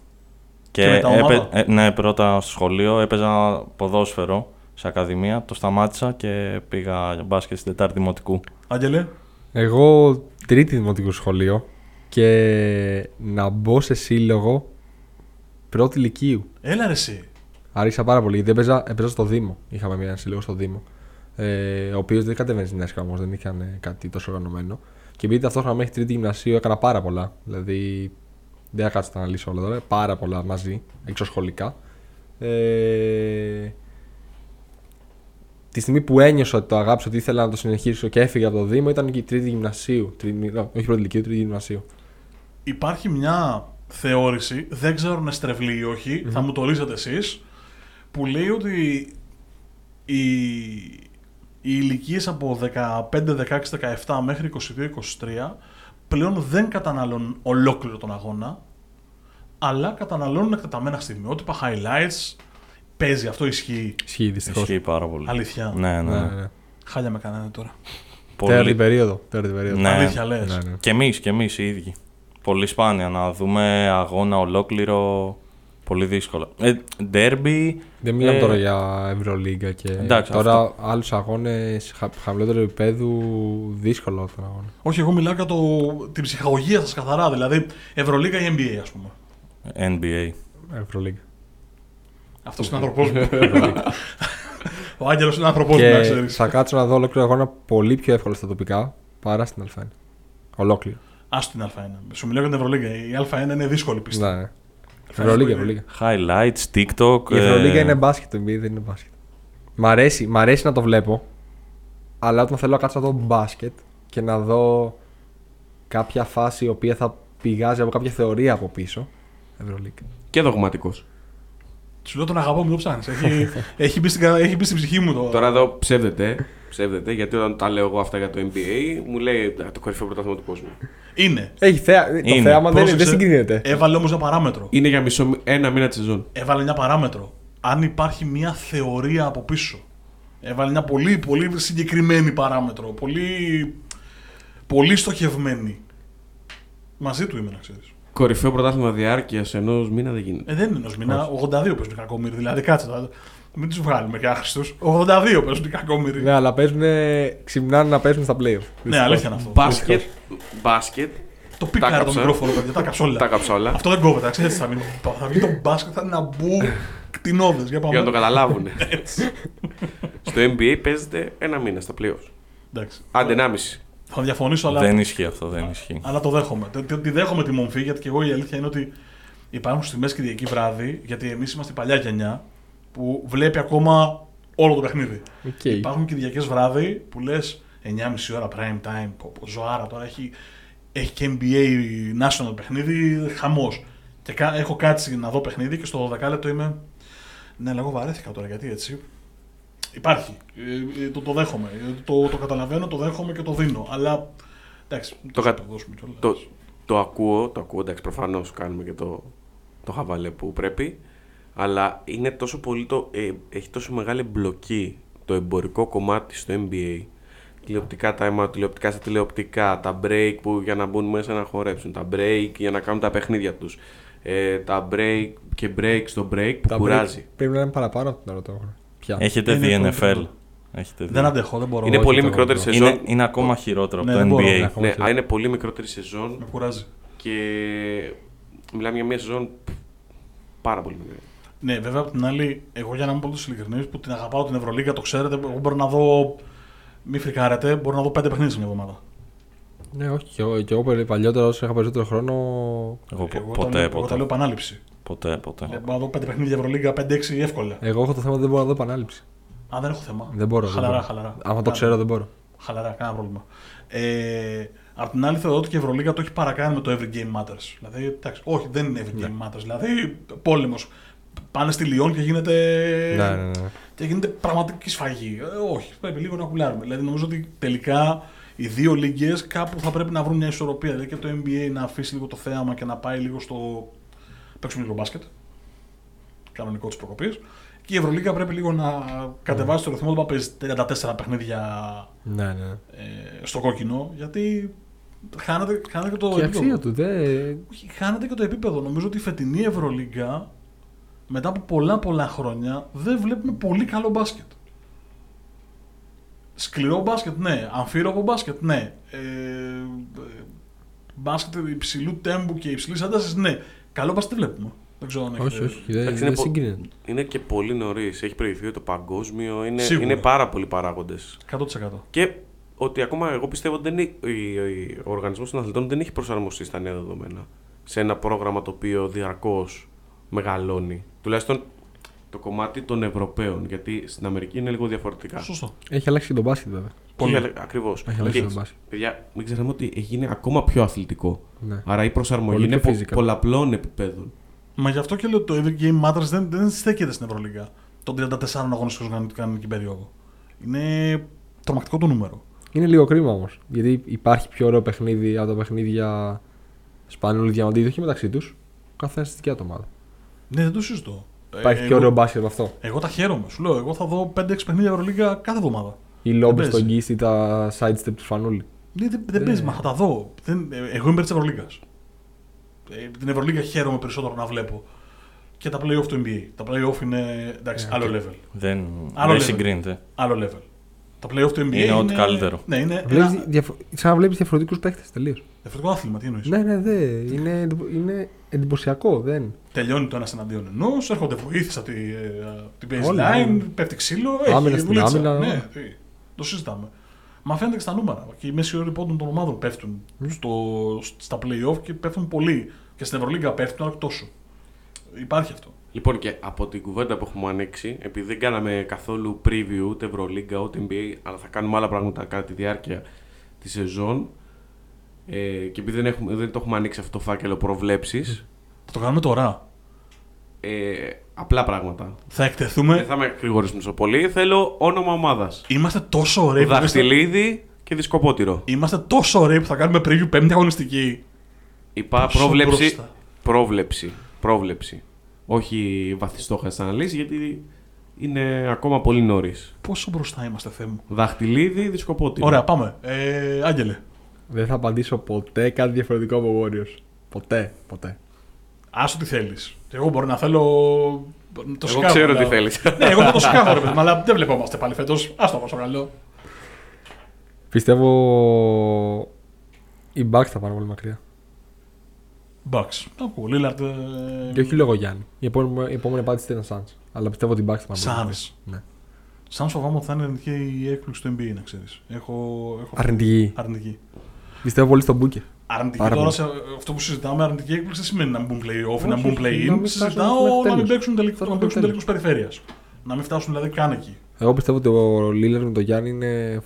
Και με τα ομάδα; ε, ναι, πρώτα στο σχολείο έπαιζα ποδόσφαιρο σε ακαδημία. Το σταμάτησα και πήγα για μπάσκετ στην Τετάρτη Δημοτικού. Άγγελε; Εγώ τρίτη δημοτικό σχολείο και να μπω σε σύλλογο πρώτη ηλικίου. Έλα ρε εσύ. Άρχισα πάρα πολύ. Γιατί έπαιζα, έπαιζα στο Δήμο. Είχαμε μια σύλλογο στο Δήμο. Ε, ο οποίος δεν κατέβαινε στην έσκα όμως, δεν είχαν ε, κάτι τόσο οργανωμένο. Και επειδή ταυτόχρονα μέχρι τρίτη γυμνασίου έκανα πάρα πολλά. Δηλαδή δεν θα κάτσω να τα αναλύσω όλα τώρα. Πάρα πολλά μαζί, εξωσχολικά. Ε, τη στιγμή που ένιωσα ότι το αγάπησα, ότι ήθελα να το συνεχίσω και έφυγα από το Δήμο, ήταν και η τρίτη γυμνασίου. Τρίτη, όχι πρώτη ηλικίου, τρίτη γυμνασίου. Υπάρχει μια θεώρηση, δεν ξέρω αν είναι στρεβλή ή όχι, θα μου το λύσετε εσείς, που λέει ότι οι, οι ηλικίες από 15, 16, 17 μέχρι 22, 23 πλέον δεν καταναλώνουν ολόκληρο τον αγώνα, αλλά καταναλώνουν εκτεταμένα στιγμιότυπα, highlights. Παίζει, αυτό ισχύει. Ισχύει δυστυχώς. Ισχύει πάρα πολύ. Αλήθεια. Ναι, ναι. Ναι, ναι. ναι, ναι. Χάλια με κάνανε τώρα. Τέταρτη Πολύ... περίοδο. Τέταρτη περίοδο. Ναι. Αλήθεια λες. Ναι, ναι. Και εμείς, και εμείς οι ίδιοι. Πολύ σπάνια να δούμε αγώνα ολόκληρο. Πολύ δύσκολο. Ε, ντέρμπι. Δεν μιλάμε Ε, τώρα για Ευρωλίγκα και εντάξει, τώρα αυτό. άλλους αγώνες χα, χαμηλότερου επίπεδου δύσκολο τον αγώνα. Όχι, εγώ μιλάω για το, την ψυχαγωγία σας καθαρά, δηλαδή Ευρωλίγα ή NBA ας πούμε. NBA. Ευρωλίγκα. Αυτός είναι άνθρωπό μου. Ο Άγγελος είναι άνθρωπό μου, να και ξέρεις. θα κάτσω να δω ολόκληρο αγώνα πολύ πιο εύκολα στα τοπικά παρά στην Α1. Ολόκληρο. Α την Α1. Σου μιλάω για την Ευρωλίγα. Η Α1 είναι δύσκολη πίστη. Ναι. Ευρωλίγκα, Ευρωλίγκα. Highlights, TikTok. Η Ευρωλίγκα ε, είναι μπάσκετ, το NBA δεν είναι μπάσκετ. Μ' αρέσει, μ' αρέσει να το βλέπω, αλλά όταν θέλω να κάτσω να δω μπάσκετ και να δω κάποια φάση η οποία θα πηγάζει από κάποια θεωρία από πίσω. Ευρωλίγκα. Και δογματικός. Σου λέω τον αγαπώ, μου το ψάχνει. Έχει, έχει, μπει στην, κα- έχει μπει στην ψυχή μου το. Τώρα εδώ ψεύδεται, ψεύδεται, γιατί όταν τα λέω εγώ αυτά για το NBA, μου λέει «Α, το κορυφαίο πρωτάθλημα του κόσμου. Είναι. Έχει θέα, το Είναι. θέαμα δεν, δεν Πρόσεξε. συγκρίνεται. Έβαλε όμως ένα παράμετρο. Είναι για μισό, μη- ένα μήνα τη σεζόν. Έβαλε μια παράμετρο. Αν υπάρχει μια θεωρία από πίσω. Έβαλε μια πολύ, πολύ συγκεκριμένη παράμετρο. Πολύ, πολύ στοχευμένη. Μαζί του είμαι, να ξέρεις. Κορυφαίο πρωτάθλημα διάρκειας ενός μήνα δεν γίνεται. Ε, δεν είναι ενός μήνα. 82 παίζουν οι κακόμοιροι. Δηλαδή, κάτσε τώρα. Μην τους βγάλουμε και άχρηστου. 82 παίζουν οι κακόμοιροι. Ναι, αλλά παίζουν, ξυπνάνε να παίζουν στα playoff. Ναι, αλήθεια είναι αυτό. Μπάσκετ, μπάσκετ, Το πήκαρε το κάψα. μικρόφωνο, παιδιά, τα καψόλα. τα κάψα Αυτό δεν κόβεται, ξέρετε τι θα μείνει. Θα βγει το μπάσκετ, θα είναι ένα μπου κτηνόδες. Για για να το πάμε. καταλάβουν. Στο NBA παίζεται ένα μήνα στα playoffs. Εντάξει. Άντε, ενάμιση. Θα διαφωνήσω, αλλά, Δεν ισχύει αυτό, δεν ισχύει. αλλά το δέχομαι. Τε- τε- Τη δέχομαι τη μομφή, γιατί και εγώ η αλήθεια είναι ότι υπάρχουν στιγμές Κυριακή βράδυ, γιατί εμείς είμαστε η παλιά γενιά, που βλέπει ακόμα όλο το παιχνίδι. Οκ. Υπάρχουν Κυριακές βράδυ που λες 9,5 ώρα prime time. Πω, πω, ζωάρα τώρα έχει, έχει και NBA national παιχνίδι, χαμός. Και κα- έχω κάτσει να δω παιχνίδι και στο 12 λεπτό είμαι. Ναι, αλλά εγώ βαρέθηκα τώρα γιατί έτσι. Υπάρχει. Ε, ε, το, το δέχομαι. Ε, Το, το καταλαβαίνω, το δέχομαι και το δίνω. Αλλά. Εντάξει, Το το, κα- δώσουμε κιόλας. Το, το ακούω, το ακούω, εντάξει, προφανώς κάνουμε και το, το χαβαλέ που πρέπει. Αλλά είναι τόσο πολύ το. ε, έχει τόσο μεγάλη εμπλοκή το εμπορικό κομμάτι στο NBA. Τηλεοπτικά time out, τηλεοπτικά στα τηλεοπτικά, τα break που για να μπουν μέσα να χορέψουν, τα break για να κάνουν τα παιχνίδια τους. ε, τα break και break στο break που Τα κουράζει. break Πρέπει να είναι παραπάνω από την Ερωτόχρονα. Πια. Έχετε Είναι δει πολύ NFL. καλό. Έχετε δει. Δεν αντέχω, δεν μπορώ. Είναι όχι, πολύ το- μικρότερη το- σεζόν. είναι, είναι ακόμα χειρότερο Ναι, από δεν το μπορώ, NBA. ναι. Ναι, αλλά είναι πολύ μικρότερη σεζόν Με κουράζει. και μιλάμε για μια σεζόν πάρα πολύ μικρή. Ναι, βέβαια από την άλλη, εγώ για να είμαι πολύ ειλικρινής, που την αγαπάω την Ευρωλίγα, το ξέρετε, εγώ μπορώ να δω. Μη φρικάρετε, μπορώ να δω πέντε παιχνίδια σε μια εβδομάδα. Ναι, όχι. Και εγώ, και εγώ περι- παλιότερα, όσο είχα περισσότερο χρόνο. Εγώ πο- εγώ το ποτέ, λέω, Εγώ το ποτέ. λέω επανάληψη. Ποτέ, ποτέ. Ε, Μπορώ να δω πέντε παιχνίδια Ευρωλίγα, 5-6 εύκολα. Εγώ έχω το θέμα ότι δεν μπορώ να δω επανάληψη. Α, δεν έχω θέμα. Δεν μπορώ. δεν Χαλαρά, μπορώ. χαλαρά. Άμα Χαλαρά. το ξέρω, δεν μπορώ. Χαλαρά, κανένα πρόβλημα. Ε, απ' την άλλη, θεωρώ ότι και η Ευρωλίγα το έχει παρακάνει με το Every Game Matters. Δηλαδή, εντάξει, όχι, δεν είναι Every Ναι. Game Matters. Δηλαδή, πόλεμος. Πάνε στη Λιόν και γίνεται. Ναι, ναι, ναι. και γίνεται πραγματική σφαγή. Ε, όχι, πρέπει λίγο να κουλάρουμε. Δηλαδή, νομίζω ότι τελικά οι δύο λίγε κάπου θα πρέπει να βρουν μια ισορροπία. Δηλαδή και το NBA να αφήσει λίγο το θέαμα και να πάει λίγο στο. παίξουμε λίγο μπάσκετ. Κανονικό της προκοπής. Και η Ευρωλίγα πρέπει λίγο να κατεβάσει το ρυθμό του να παίζει 34 παιχνίδια ναι, ναι. ε, στο κόκκινο. Γιατί χάνεται, χάνεται και το Και η επίπεδο. αξία του. Δεν... Όχι, χάνεται και το επίπεδο. Νομίζω ότι η φετινή Ευρωλίγκα μετά από πολλά πολλά χρόνια δεν βλέπουμε πολύ καλό μπάσκετ. Σκληρό μπάσκετ, ναι. Αμφίροπο μπάσκετ, ναι. Ε, ε, μπάσκετ υψηλού τέμπου και υψηλής ένταση, ναι. Καλό μπάσκετ δεν βλέπουμε. Δεν ξέρω αν έχετε... Όχι, όχι. Δεν, Εντάξει, δεν είναι πο- συγκρίνεται. Είναι και πολύ νωρίς. Έχει προηγηθεί το παγκόσμιο. Είναι, Σίγουρα. είναι πάρα πολλοί παράγοντες. 100%. Και ότι ακόμα εγώ πιστεύω ότι δεν είναι- η- η- ο οργανισμός των αθλητών δεν έχει προσαρμοστεί στα νέα δεδομένα. Σε ένα πρόγραμμα το οποίο διαρκώς μεγαλώνει. Τουλάχιστον το κομμάτι των Ευρωπαίων. Γιατί στην Αμερική είναι λίγο διαφορετικά. Σωστό. Έχει αλλάξει και τον μπάσκετ, βέβαια. Πολύ. Ακριβώς. Έχει αλλάξει τον μπάσκετ. Παιδιά, μην ξεχνάμε ότι έγινε ακόμα πιο αθλητικό. Ναι. Άρα η προσαρμογή Πολύ είναι πιο πο- physical. πολλαπλών επιπέδων. Μα γι' αυτό και λέω ότι το Every Game Matters δεν, δεν στέκεται στην Ευρωλίγα των 34 αγωνιστικών κανονική περίοδο. Είναι τρομακτικό το νούμερο. Είναι λίγο κρίμα όμως. Γιατί υπάρχει πιο ωραίο παιχνίδι από τα παιχνίδια Σπανιόλ Διαμαντίδη, όχι μεταξύ τους. Καθένα στη δικιά του ομάδα. Ναι, δεν το συζητώ. Υπάρχει Ε, πιο ωραίο εγώ, μπάσκετ από αυτό. εγώ τα χαίρομαι. Σου λέω, εγώ θα δω 5-6 παιχνίδια Ευρωλίγα κάθε εβδομάδα. Οι λόμπες παίζει. στον Γκίστη ή τα sidestep τους Φανούλη. Ναι, δεν, δεν Ε. παίζει, μα θα τα δω. Δεν, ε, εγώ είμαι της Ευρωλίγα. Ε, την Ευρωλίγα χαίρομαι περισσότερο να βλέπω. Και τα playoff του NBA. Τα playoff είναι εντάξει, Ε, άλλο OK. level. Δεν, Άλλο δεν level. συγκρίνεται. Άλλο level. Τα playoff του NBA Είναι ό,τι καλύτερο. Ναι, είναι Βλέπεις, ένα διαφο... Σαν να βλέπει διαφορετικούς παίχτες τελείως. διαφορετικό άθλημα. Τι εννοείς; Ναι, ναι, δε. Είναι, εντυπω- είναι εντυπωσιακό. Δεν. Τελειώνει το ένας εναντίον ενός, έρχονται βοήθειες από τη, ε, από την Όλα, baseline, ναι. πέφτει ξύλο. Άμυνα έχει στην δουλίτσα. άμυνα. Ναι, τι, το συζητάμε. Μα φαίνεται και στα νούμερα. Και οι μέσοι όροι πόντων των ομάδων πέφτουν στο, στα playoff και πέφτουν πολύ. Και στην Ευρωλίγκα πέφτουν, αλλά όχι τόσο. Υπάρχει αυτό. Λοιπόν, και από την κουβέντα που έχουμε ανοίξει, επειδή δεν κάναμε καθόλου preview ούτε Ευρωλίγκα ούτε NBA, αλλά θα κάνουμε άλλα πράγματα κατά τη διάρκεια της σεζόν. Ε, και επειδή δεν, έχουμε, δεν το έχουμε ανοίξει αυτό το φάκελο προβλέψεις, Θα το κάνουμε τώρα. ε, απλά πράγματα. Θα εκτεθούμε. Δεν θα με γρηγορήσουμε τόσο πολύ. Θέλω όνομα ομάδας. Είμαστε τόσο ωραίοι που, είμαστε... Δαχτυλίδι και δισκοπότηρο. είμαστε τόσο ωραίοι που θα κάνουμε preview πέμπτη αγωνιστική. Είπα Πόσο πρόβλεψη. μπροστά. Πρόβλεψη. Πρόβλεψη. Όχι βαθιστόχαστη αναλύση γιατί είναι ακόμα πολύ νωρίς. Πόσο μπροστά είμαστε, Θεέ μου; Δαχτυλίδι, δισκοπότηρο. Ωραία, πάμε. Ε, Άγγελε, Δεν θα απαντήσω ποτέ κάτι διαφορετικό από Warriors. Ποτέ, ποτέ. άσο τι θέλεις. Εγώ μπορεί να θέλω. Το Εγώ σκάβο, ξέρω αλλά- τι θέλεις. Ναι, εγώ θα το σκάβω, ρε παιδί μου, αλλά δεν βλεπόμαστε πάλι φέτος. Α το πόσο καλό. Πιστεύω. Οι Bucks θα πάνε πολύ μακριά. Bucks. Τα ακούω. Λίλαρτ. Και όχι λόγω Γιάννη. Η επόμενη, η επόμενη απάντηση ήταν Suns. Αλλά πιστεύω ότι οι Bucks θα πάνε πολύ μακριά. Suns. Ναι. Σαν φοβάμαι ότι θα είναι αρνητική η έκπληξη του NBA, να ξέρεις. Έχω, έχω Αρνητική. αρνητική. Πιστεύω πολύ στον Booker. Αρνητική Πάρα τώρα πολύ. σε αυτό που συζητάμε, αρνητική έκπληξη δεν σημαίνει να μην μπουν play-off ή να Όχι, μπουν όχι, να play-in. μην φτάσουν Συζητάω μέχρι να μην τέλους. παίξουν τελικ- Φτάσουν να παίξουν μέχρι τελικούς περιφέρειας. Να μην φτάσουν δηλαδή καν εκεί. Εγώ πιστεύω ότι ο Lillard με τον Γιάννη είναι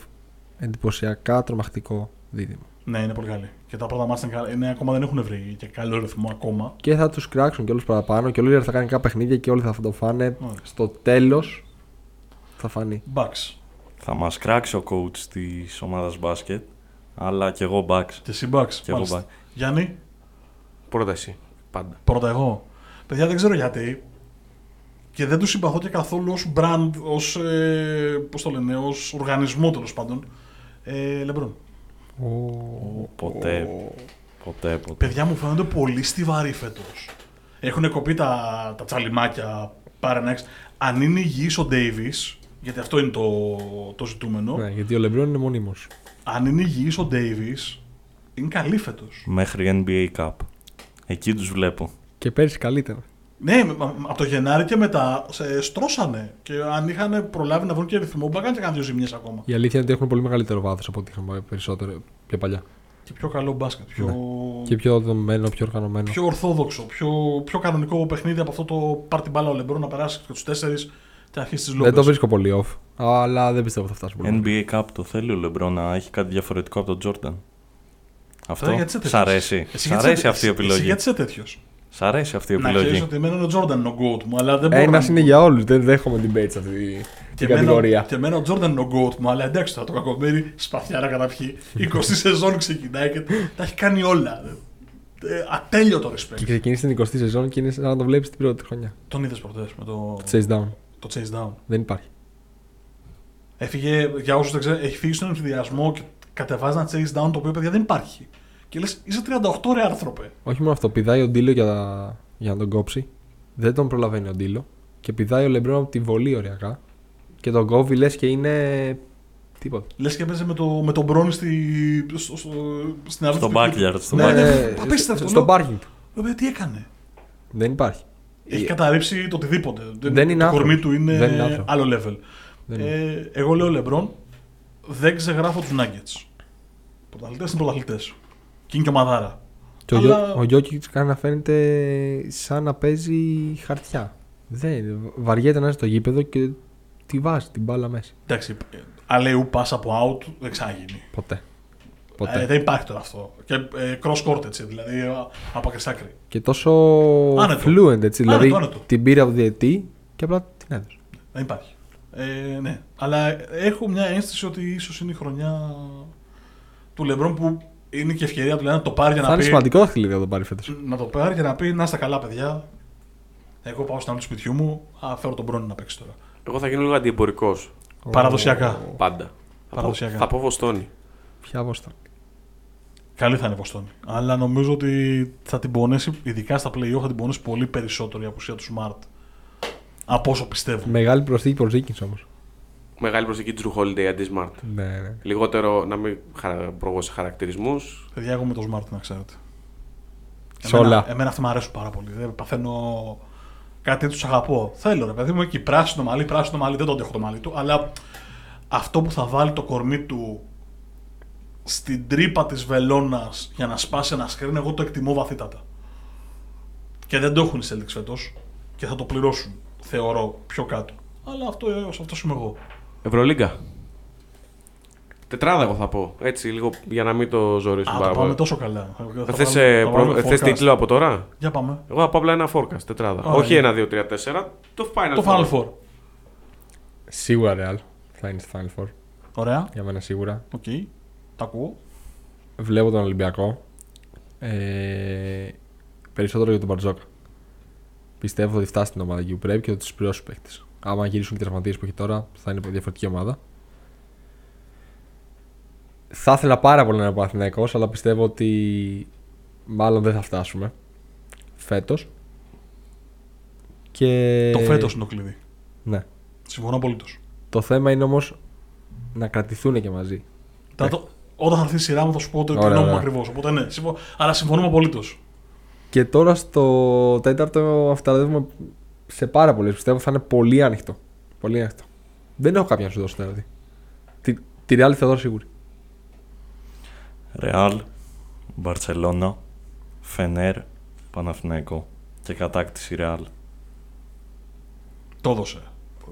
εντυπωσιακά τρομακτικό δίδυμο. Ναι, είναι πολύ καλή. Και τα πρώτα μάτια είναι, καλά- είναι, ακόμα δεν έχουν βρει και καλό ρυθμό ακόμα. Και θα τους κράξουν κι όλους παραπάνω. Και ο Lillard θα κάνει κάποια παιχνίδια και όλοι θα το φάνε. Ωραία. Στο τέλος θα φανεί. Bucks. Θα μας κράξει ο coach της ομάδας μπάσκετ, αλλά και εγώ Bucks. Και εσύ Bucks. Και εγώ Μάλιστα. Bucks. Γιάννη, Πρώτα εσύ. Πάντα. πρώτα εγώ. Παιδιά δεν ξέρω γιατί. Και δεν τους συμπαθώ και καθόλου ως brand, ως. Ε, πώς το λένε, ως οργανισμό τέλος πάντων. Ε, Λεμπρόν. Ποτέ, ποτέ, ποτέ. Παιδιά μου φαίνονται πολύ στιβαροί φέτος. Έχουν κοπεί τα, τα τσαλιμάκια πάρε να έχεις. Αν είναι υγιής ο Davis, γιατί αυτό είναι το, το ζητούμενο, Ναι, γιατί ο Λεμπρόν είναι μονίμως. αν είναι υγιής ο Davis, είναι καλή φέτος. Μέχρι NBA Cup. Εκεί τους βλέπω. Και πέρυσι καλύτερα. Ναι, μα- μα- από το Γενάρη και μετά σε στρώσανε. Και αν είχαν προλάβει να βρουν και ρυθμό, μπορεί να κάνουν δύο ζημιές ακόμα. Η αλήθεια είναι ότι έχουν πολύ μεγαλύτερο βάθος από ό,τι είχαμε περισσότερο πιο παλιά. Και πιο καλό μπάσκετ. Πιο, Ναι. Και πιο δομημένο, πιο οργανωμένο. πιο ορθόδοξο, πιο, πιο κανονικό παιχνίδι από αυτό το πάρτι μπάλα ο Λεμπρό να περάσει και τους τέσσερις και να αρχίσει τις λόμπε. Δεν το βρίσκω πολύ off, αλλά δεν πιστεύω ότι θα φτάσει πολύ. NBA Cup το θέλει ο Λεμπρό να έχει κάτι διαφορετικό από τον Τζόρνταν. Αυτό γιατί είσαι σ' τέτοιος; αρέσει. Εσύ Σ' γιατί αρέσει είσαι- αυτή η εσύ- επιλογή. Εσύ γιατί είσαι τέτοιος; Σ' αρέσει αυτή η Να ξέρεις επιλογή. ότι εμένα είναι ο Τζόρνταν είναι ο GOAT μου, αλλά δεν μπορώ. Ένα να- είναι για όλους. Δεν δέχομαι debate σε αυτή Και την εμένα, κατηγορία. και εμένα ο Τζόρνταν είναι ο GOAT μου, αλλά εντάξει τώρα το κακομέρι σπαθιάρα καταπιεί. 20 σεζόν ξεκινάει και τα έχει κάνει όλα. Ε, ατέλειωτο respect. Και ξεκίνησε την 20η σεζόν και είναι σαν να το βλέπεις την πρώτη χρονιά. Τον είδες προχτές με το, Chase down. το Chase Down. Δεν υπάρχει. Έφυγε, για όσους δεν ξέρουν, έχει φύγει στον ενθουσιασμό και κατεβάζει ένα chase down το οποίο παιδιά δεν υπάρχει. Και λες, είσαι 38 ρε άνθρωπε. Όχι μόνο αυτό, πηδάει ο Ντίλο για, για να τον κόψει. Δεν τον προλαβαίνει ο Ντίλο. Και πηδάει ο Λεμπρόν από τη βολή ωριακά. Και τον κόβει λες και είναι. Τίποτα. Λες και έπαιζε με, το, με τον Μπρόνι στη, στο, στο, στην αρχή Στο του παιχνιδιού. backyard. Στο Ναι, backyard. ναι, απίστευτο. στο Λέω, πάρκινγκ του. «Ρε, παιδιά, τι έκανε; Δεν υπάρχει. Έχει Ε, καταρρύψει το οτιδήποτε. Δεν είναι το κορμί άνθρωπος. του είναι, Δεν είναι άνθρωπος. άλλο level. Δεν Ε, εγώ λέω Λεμπρόν, δεν ξεγράφω τους Nuggets. Πρωταθλητές είναι πρωταθλητές. Και είναι και ομαδάρα. Και ο, Αλλά- Γιώ, ο Γιώκητς κάνει να φαίνεται σαν να παίζει χαρτιά. Δεν, βαριέται να είναι στο γήπεδο και τη βάζει την μπάλα μέσα. Εντάξει, αλεού pass από out δεν ξαναγίνει. Ποτέ. Ποτέ. Ε, δεν υπάρχει τώρα αυτό. Και ε, cross court έτσι, δηλαδή ε, από άκρη σ' άκρη. Και τόσο Άνετο. fluent έτσι. Άνετο, δηλαδή άνετο. την πήρε από διετή και απλά την έδωσε. Δεν υπάρχει. Ε, ναι. Αλλά έχω μια αίσθηση ότι ίσως είναι η χρονιά του Λεμπρόν που είναι και ευκαιρία του να το πάρει για Θα να είναι πει. σημαντικό δαχτυλίδι να το πάρει φέτος. Να το πάρει και να πει να είστε καλά, παιδιά. Εγώ πάω στην άλλη του σπιτιού μου. Α, φέρω τον Μπρόνι να παίξει τώρα. Εγώ θα γίνω λίγο αντιεμπορικός. Παραδοσιακά. Πάντα. Θα πω, Παραδοσιακά. θα πω Βοστόνη. Ποια βόστα. Καλή θα είναι η Βοστόνη. Αλλά νομίζω ότι θα την πονέσει, ειδικά στα playoff, θα την πονέσει πολύ περισσότερο η απουσία του Smart. Από όσο πιστεύω. Μεγάλη προσθήκη Πορζίκη όμως. Μεγάλη προσοχή του Holiday αντί Smart. Ναι, ναι. Λιγότερο να μην χαρα... προβώ σε χαρακτηρισμούς. Παιδιά, εγώ με το Smart να ξέρετε. Σε εμένα, όλα. Εμένα αυτοί μου αρέσουν πάρα πολύ. Δεν παθαίνω κάτι τους αγαπώ. Θέλω ρε παιδί μου εκεί πράσινο μαλλί, πράσινο μαλλί, δεν το αντέχω το μαλλί του. Αλλά αυτό που θα βάλει το κορμί του στην τρύπα της βελόνας για να σπάσει ένα σκριν, εγώ το εκτιμώ βαθύτατα. Και δεν το έχουν οι Celtics φέτος και θα το πληρώσουν, θεωρώ, πιο κάτω. Αλλά αυτό, αυτός είμαι εγώ. Ευρωλίγκα. Τετράδα εγώ θα πω. Έτσι, λίγο για να μην το ζωρίσουμε Α, πάρα το πάμε πολύ. τόσο καλά. Θα θες, ε, θα προ- βάλουμε θες forecast. τίτλο από τώρα; Για πάμε. Εγώ θα πω απλά ένα forecast, τετράδα. Ωραία. Όχι ένα, δύο, τρία, τέσσερα. Το Final Το Four. Final Four. Σίγουρα Real θα είναι στο Final Four. Ωραία. Για μένα σίγουρα. Οκ. Τα ακούω. Βλέπω τον Ολυμπιακό. Ε, περισσότερο για τον Μπαρτζώκα. Πιστεύω ότι φτάσει στην ομάδα εκεί που πρέπει και ότι τους πληρώσει παίχτες. Άμα γυρίσουν οι τραυματίες που έχει τώρα, θα είναι διαφορετική ομάδα. Θα ήθελα πάρα πολύ να είναι Αθηναϊκό, αλλά πιστεύω ότι μάλλον δεν θα φτάσουμε φέτος. Και... Το φέτος είναι το κλειδί. Ναι. Συμφωνώ απολύτως. Το θέμα είναι όμως να κρατηθούν και μαζί. Όταν θα έρθει η σειρά μου θα σου πω το Ωραία, κοινό μου ωραία. ακριβώς. Οπότε ναι, συμφω... αλλά συμφωνούμε απολύτως. Και τώρα στο τέταρτο αυταρδεύουμε σε πάρα πολλές. Πιστεύω θα είναι πολύ ανοιχτό. Πολύ ανοιχτό. Δεν έχω κάποια να σου δώσω δηλαδή. Τη, τη Real θα δώσω σίγουρη. Ρεάλ, Μπαρσελόνα, Φενέρ, Παναθηναϊκό και κατάκτηση Ρεάλ. Το έδωσε.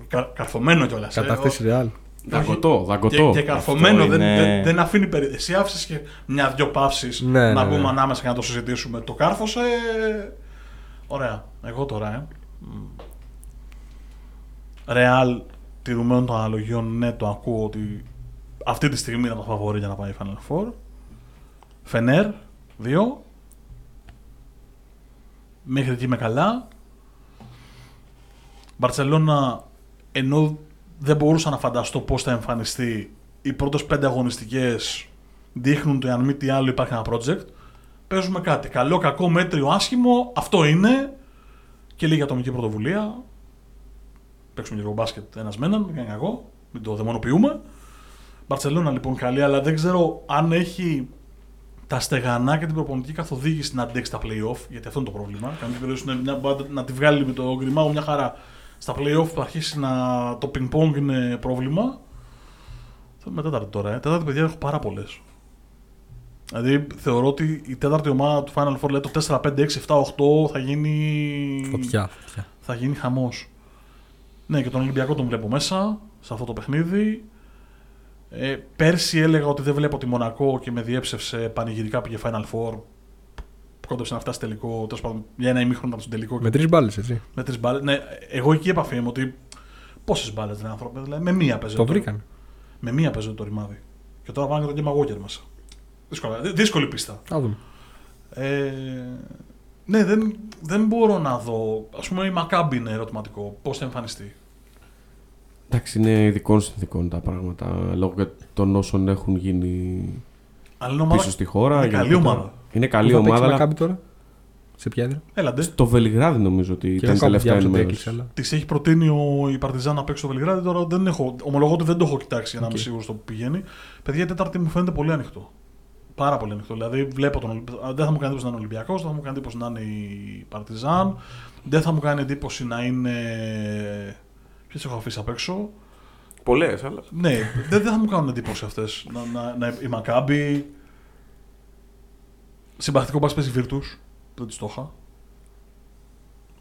Κα, καρφωμένο κιόλας. Κατάθεση Real. Δαγκωτό, Και, δαγκωτό. και καρφωμένο. Αυτό Δεν, είναι- δεν, δεν αφήνει περί... Εσύ άφησε και μια-δυο παύσεις Ναι, να ναι, μπούμε ναι. ανάμεσα και να το συζητήσουμε. Το κάρφωσε. Ωραία. Εγώ τώρα, ε. Ρεάλ, τηρουμένων των αναλογιών, ναι, το ακούω ότι αυτή τη στιγμή είναι το φαβορή για να πάει Final Four. Φενέρ, δύο. Μέχρι εκεί είμαι καλά. Μπαρσελόνα, ενώ δεν μπορούσα να φανταστώ πώς θα εμφανιστεί, οι πρώτες πέντε αγωνιστικές δείχνουν ότι αν μη τι άλλο υπάρχει ένα project. Παίζουμε κάτι. Καλό, κακό, μέτριο, άσχημο. Αυτό είναι. Και λίγη ατομική πρωτοβουλία. Παίξουμε λίγο μπάσκετ ένας με έναν, δεν εγώ, μην το δαιμονοποιούμε. Μπαρσελόνα λοιπόν καλή, αλλά δεν ξέρω αν έχει τα στεγανά και την προπονητική καθοδήγηση να αντέξει τα playoff, γιατί αυτό είναι το πρόβλημα. Καμία περίπτωση να, να, να τη βγάλει με το γκριμάου μια χαρά. Στα playoff που θα αρχίσει να. το ping-pong είναι πρόβλημα. Θα είμαι τέταρτη τώρα. Ε. Τέταρτη παιδιά έχω πάρα πολλές. Δηλαδή θεωρώ ότι η τέταρτη ομάδα του Final Four λέει το 4, 5, 6, 7, 8 θα γίνει. Φωτιά, φωτιά. Θα γίνει χαμός. Ναι, και τον Ολυμπιακό τον βλέπω μέσα σε αυτό το παιχνίδι. Ε, πέρσι έλεγα ότι δεν βλέπω τη Μονακό και με διέψευσε πανηγυρικά πήγε Final Four. Κόντεψε να φτάσει τελικό. Τέλος πάντων, για ένα ημίχρονο ήταν στο τελικό. Με τρεις μπάλες, έτσι. Με τρεις μπάλες. Ναι, εγώ εκεί επαφή είμαι ότι. Πόσες μπάλες δεν άνθρωποι, δηλαδή με μία παίζει. Το βρήκαν. Με μία παίζει το ρημάδι. Και τώρα πάνε και τον Game Walker μέσα. Δύσκολα, δύ- δύσκολη πίστα. Να δούμε. Ε, ναι, δεν, δεν μπορώ να δω. Α πούμε, η Μακάμπη είναι ερωτηματικό. Πώς θα εμφανιστεί; Εντάξει, είναι ειδικών συνθήκων τα πράγματα λόγω και των όσων έχουν γίνει Αλλά είναι ομάδα. πίσω στη χώρα. είναι καλή γενικότερα. ομάδα. Είναι Πού καλή θα παίξει ομάδα, η αλλά Μακάμπι τώρα; Σε ποια έδρα. Έλαντε. στο Βελιγράδι νομίζω ότι Και ήταν εγώ η κάπου τελευταία διάβασα ότι ενημέρωση. έκλεισε, αλλά. Τη έχει προτείνει ο, η Παρτιζάν να παίξει στο Βελιγράδι. Τώρα δεν έχω, ομολογώ ότι δεν το έχω κοιτάξει για να είμαι Οκ. σίγουρος στο που πηγαίνει. Παιδιά, η Τέταρτη μου φαίνεται πολύ ανοιχτό. Πάρα πολύ ανοιχτό. Δηλαδή, βλέπω τον Ολυμπ- Δεν θα μου κάνει εντύπωση να είναι Ολυμπιακός, δεν θα μου κάνει εντύπωση να είναι η Παρτιζάν. Δεν θα μου κάνει εντύπωση να είναι. Ποιες έχω αφήσει απ' έξω; Πολλές, αλλά. Ναι, δεν, δεν θα μου κάνουν εντύπωση αυτές. Να, να, να, η Μακάμπη. Συμπαθητικό μπας παίζει Virtus. Δεν της το είχα.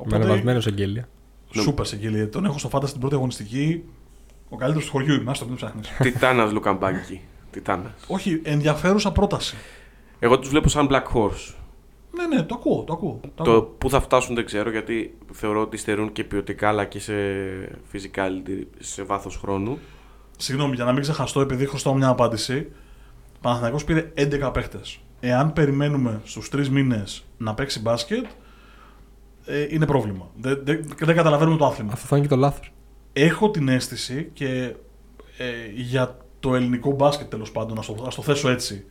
Με αναβασμένο εγγέλια. Σούπερ σε γέλια. Τον έχω στο φάντα στην πρώτη αγωνιστική. Ο καλύτερος του χωριού είμαι. Άστο μην ψάχνεις. Τιτάνας Λουκαμπάκη. Τιτάνας. Όχι, ενδιαφέρουσα πρόταση. Εγώ τους βλέπω σαν Black Horse. Ναι, ναι, το ακούω. Το ακούω. Το Το ακούω. πού θα φτάσουν δεν ξέρω γιατί θεωρώ ότι στερούν και ποιοτικά αλλά και σε physicality σε βάθος χρόνου. Συγγνώμη, για να μην ξεχαστώ, επειδή χρωστάω μια απάντηση. Ο Παναθηναϊκός πήρε 11 παίχτες. Εάν περιμένουμε στους τρεις μήνες να παίξει μπάσκετ, ε, είναι πρόβλημα. Δεν, δεν, δεν καταλαβαίνουμε το άθλημα. Αυτό θα είναι και το λάθος. Έχω την αίσθηση και ε, για το ελληνικό μπάσκετ τέλος πάντων, να το, ας το θέσω έτσι.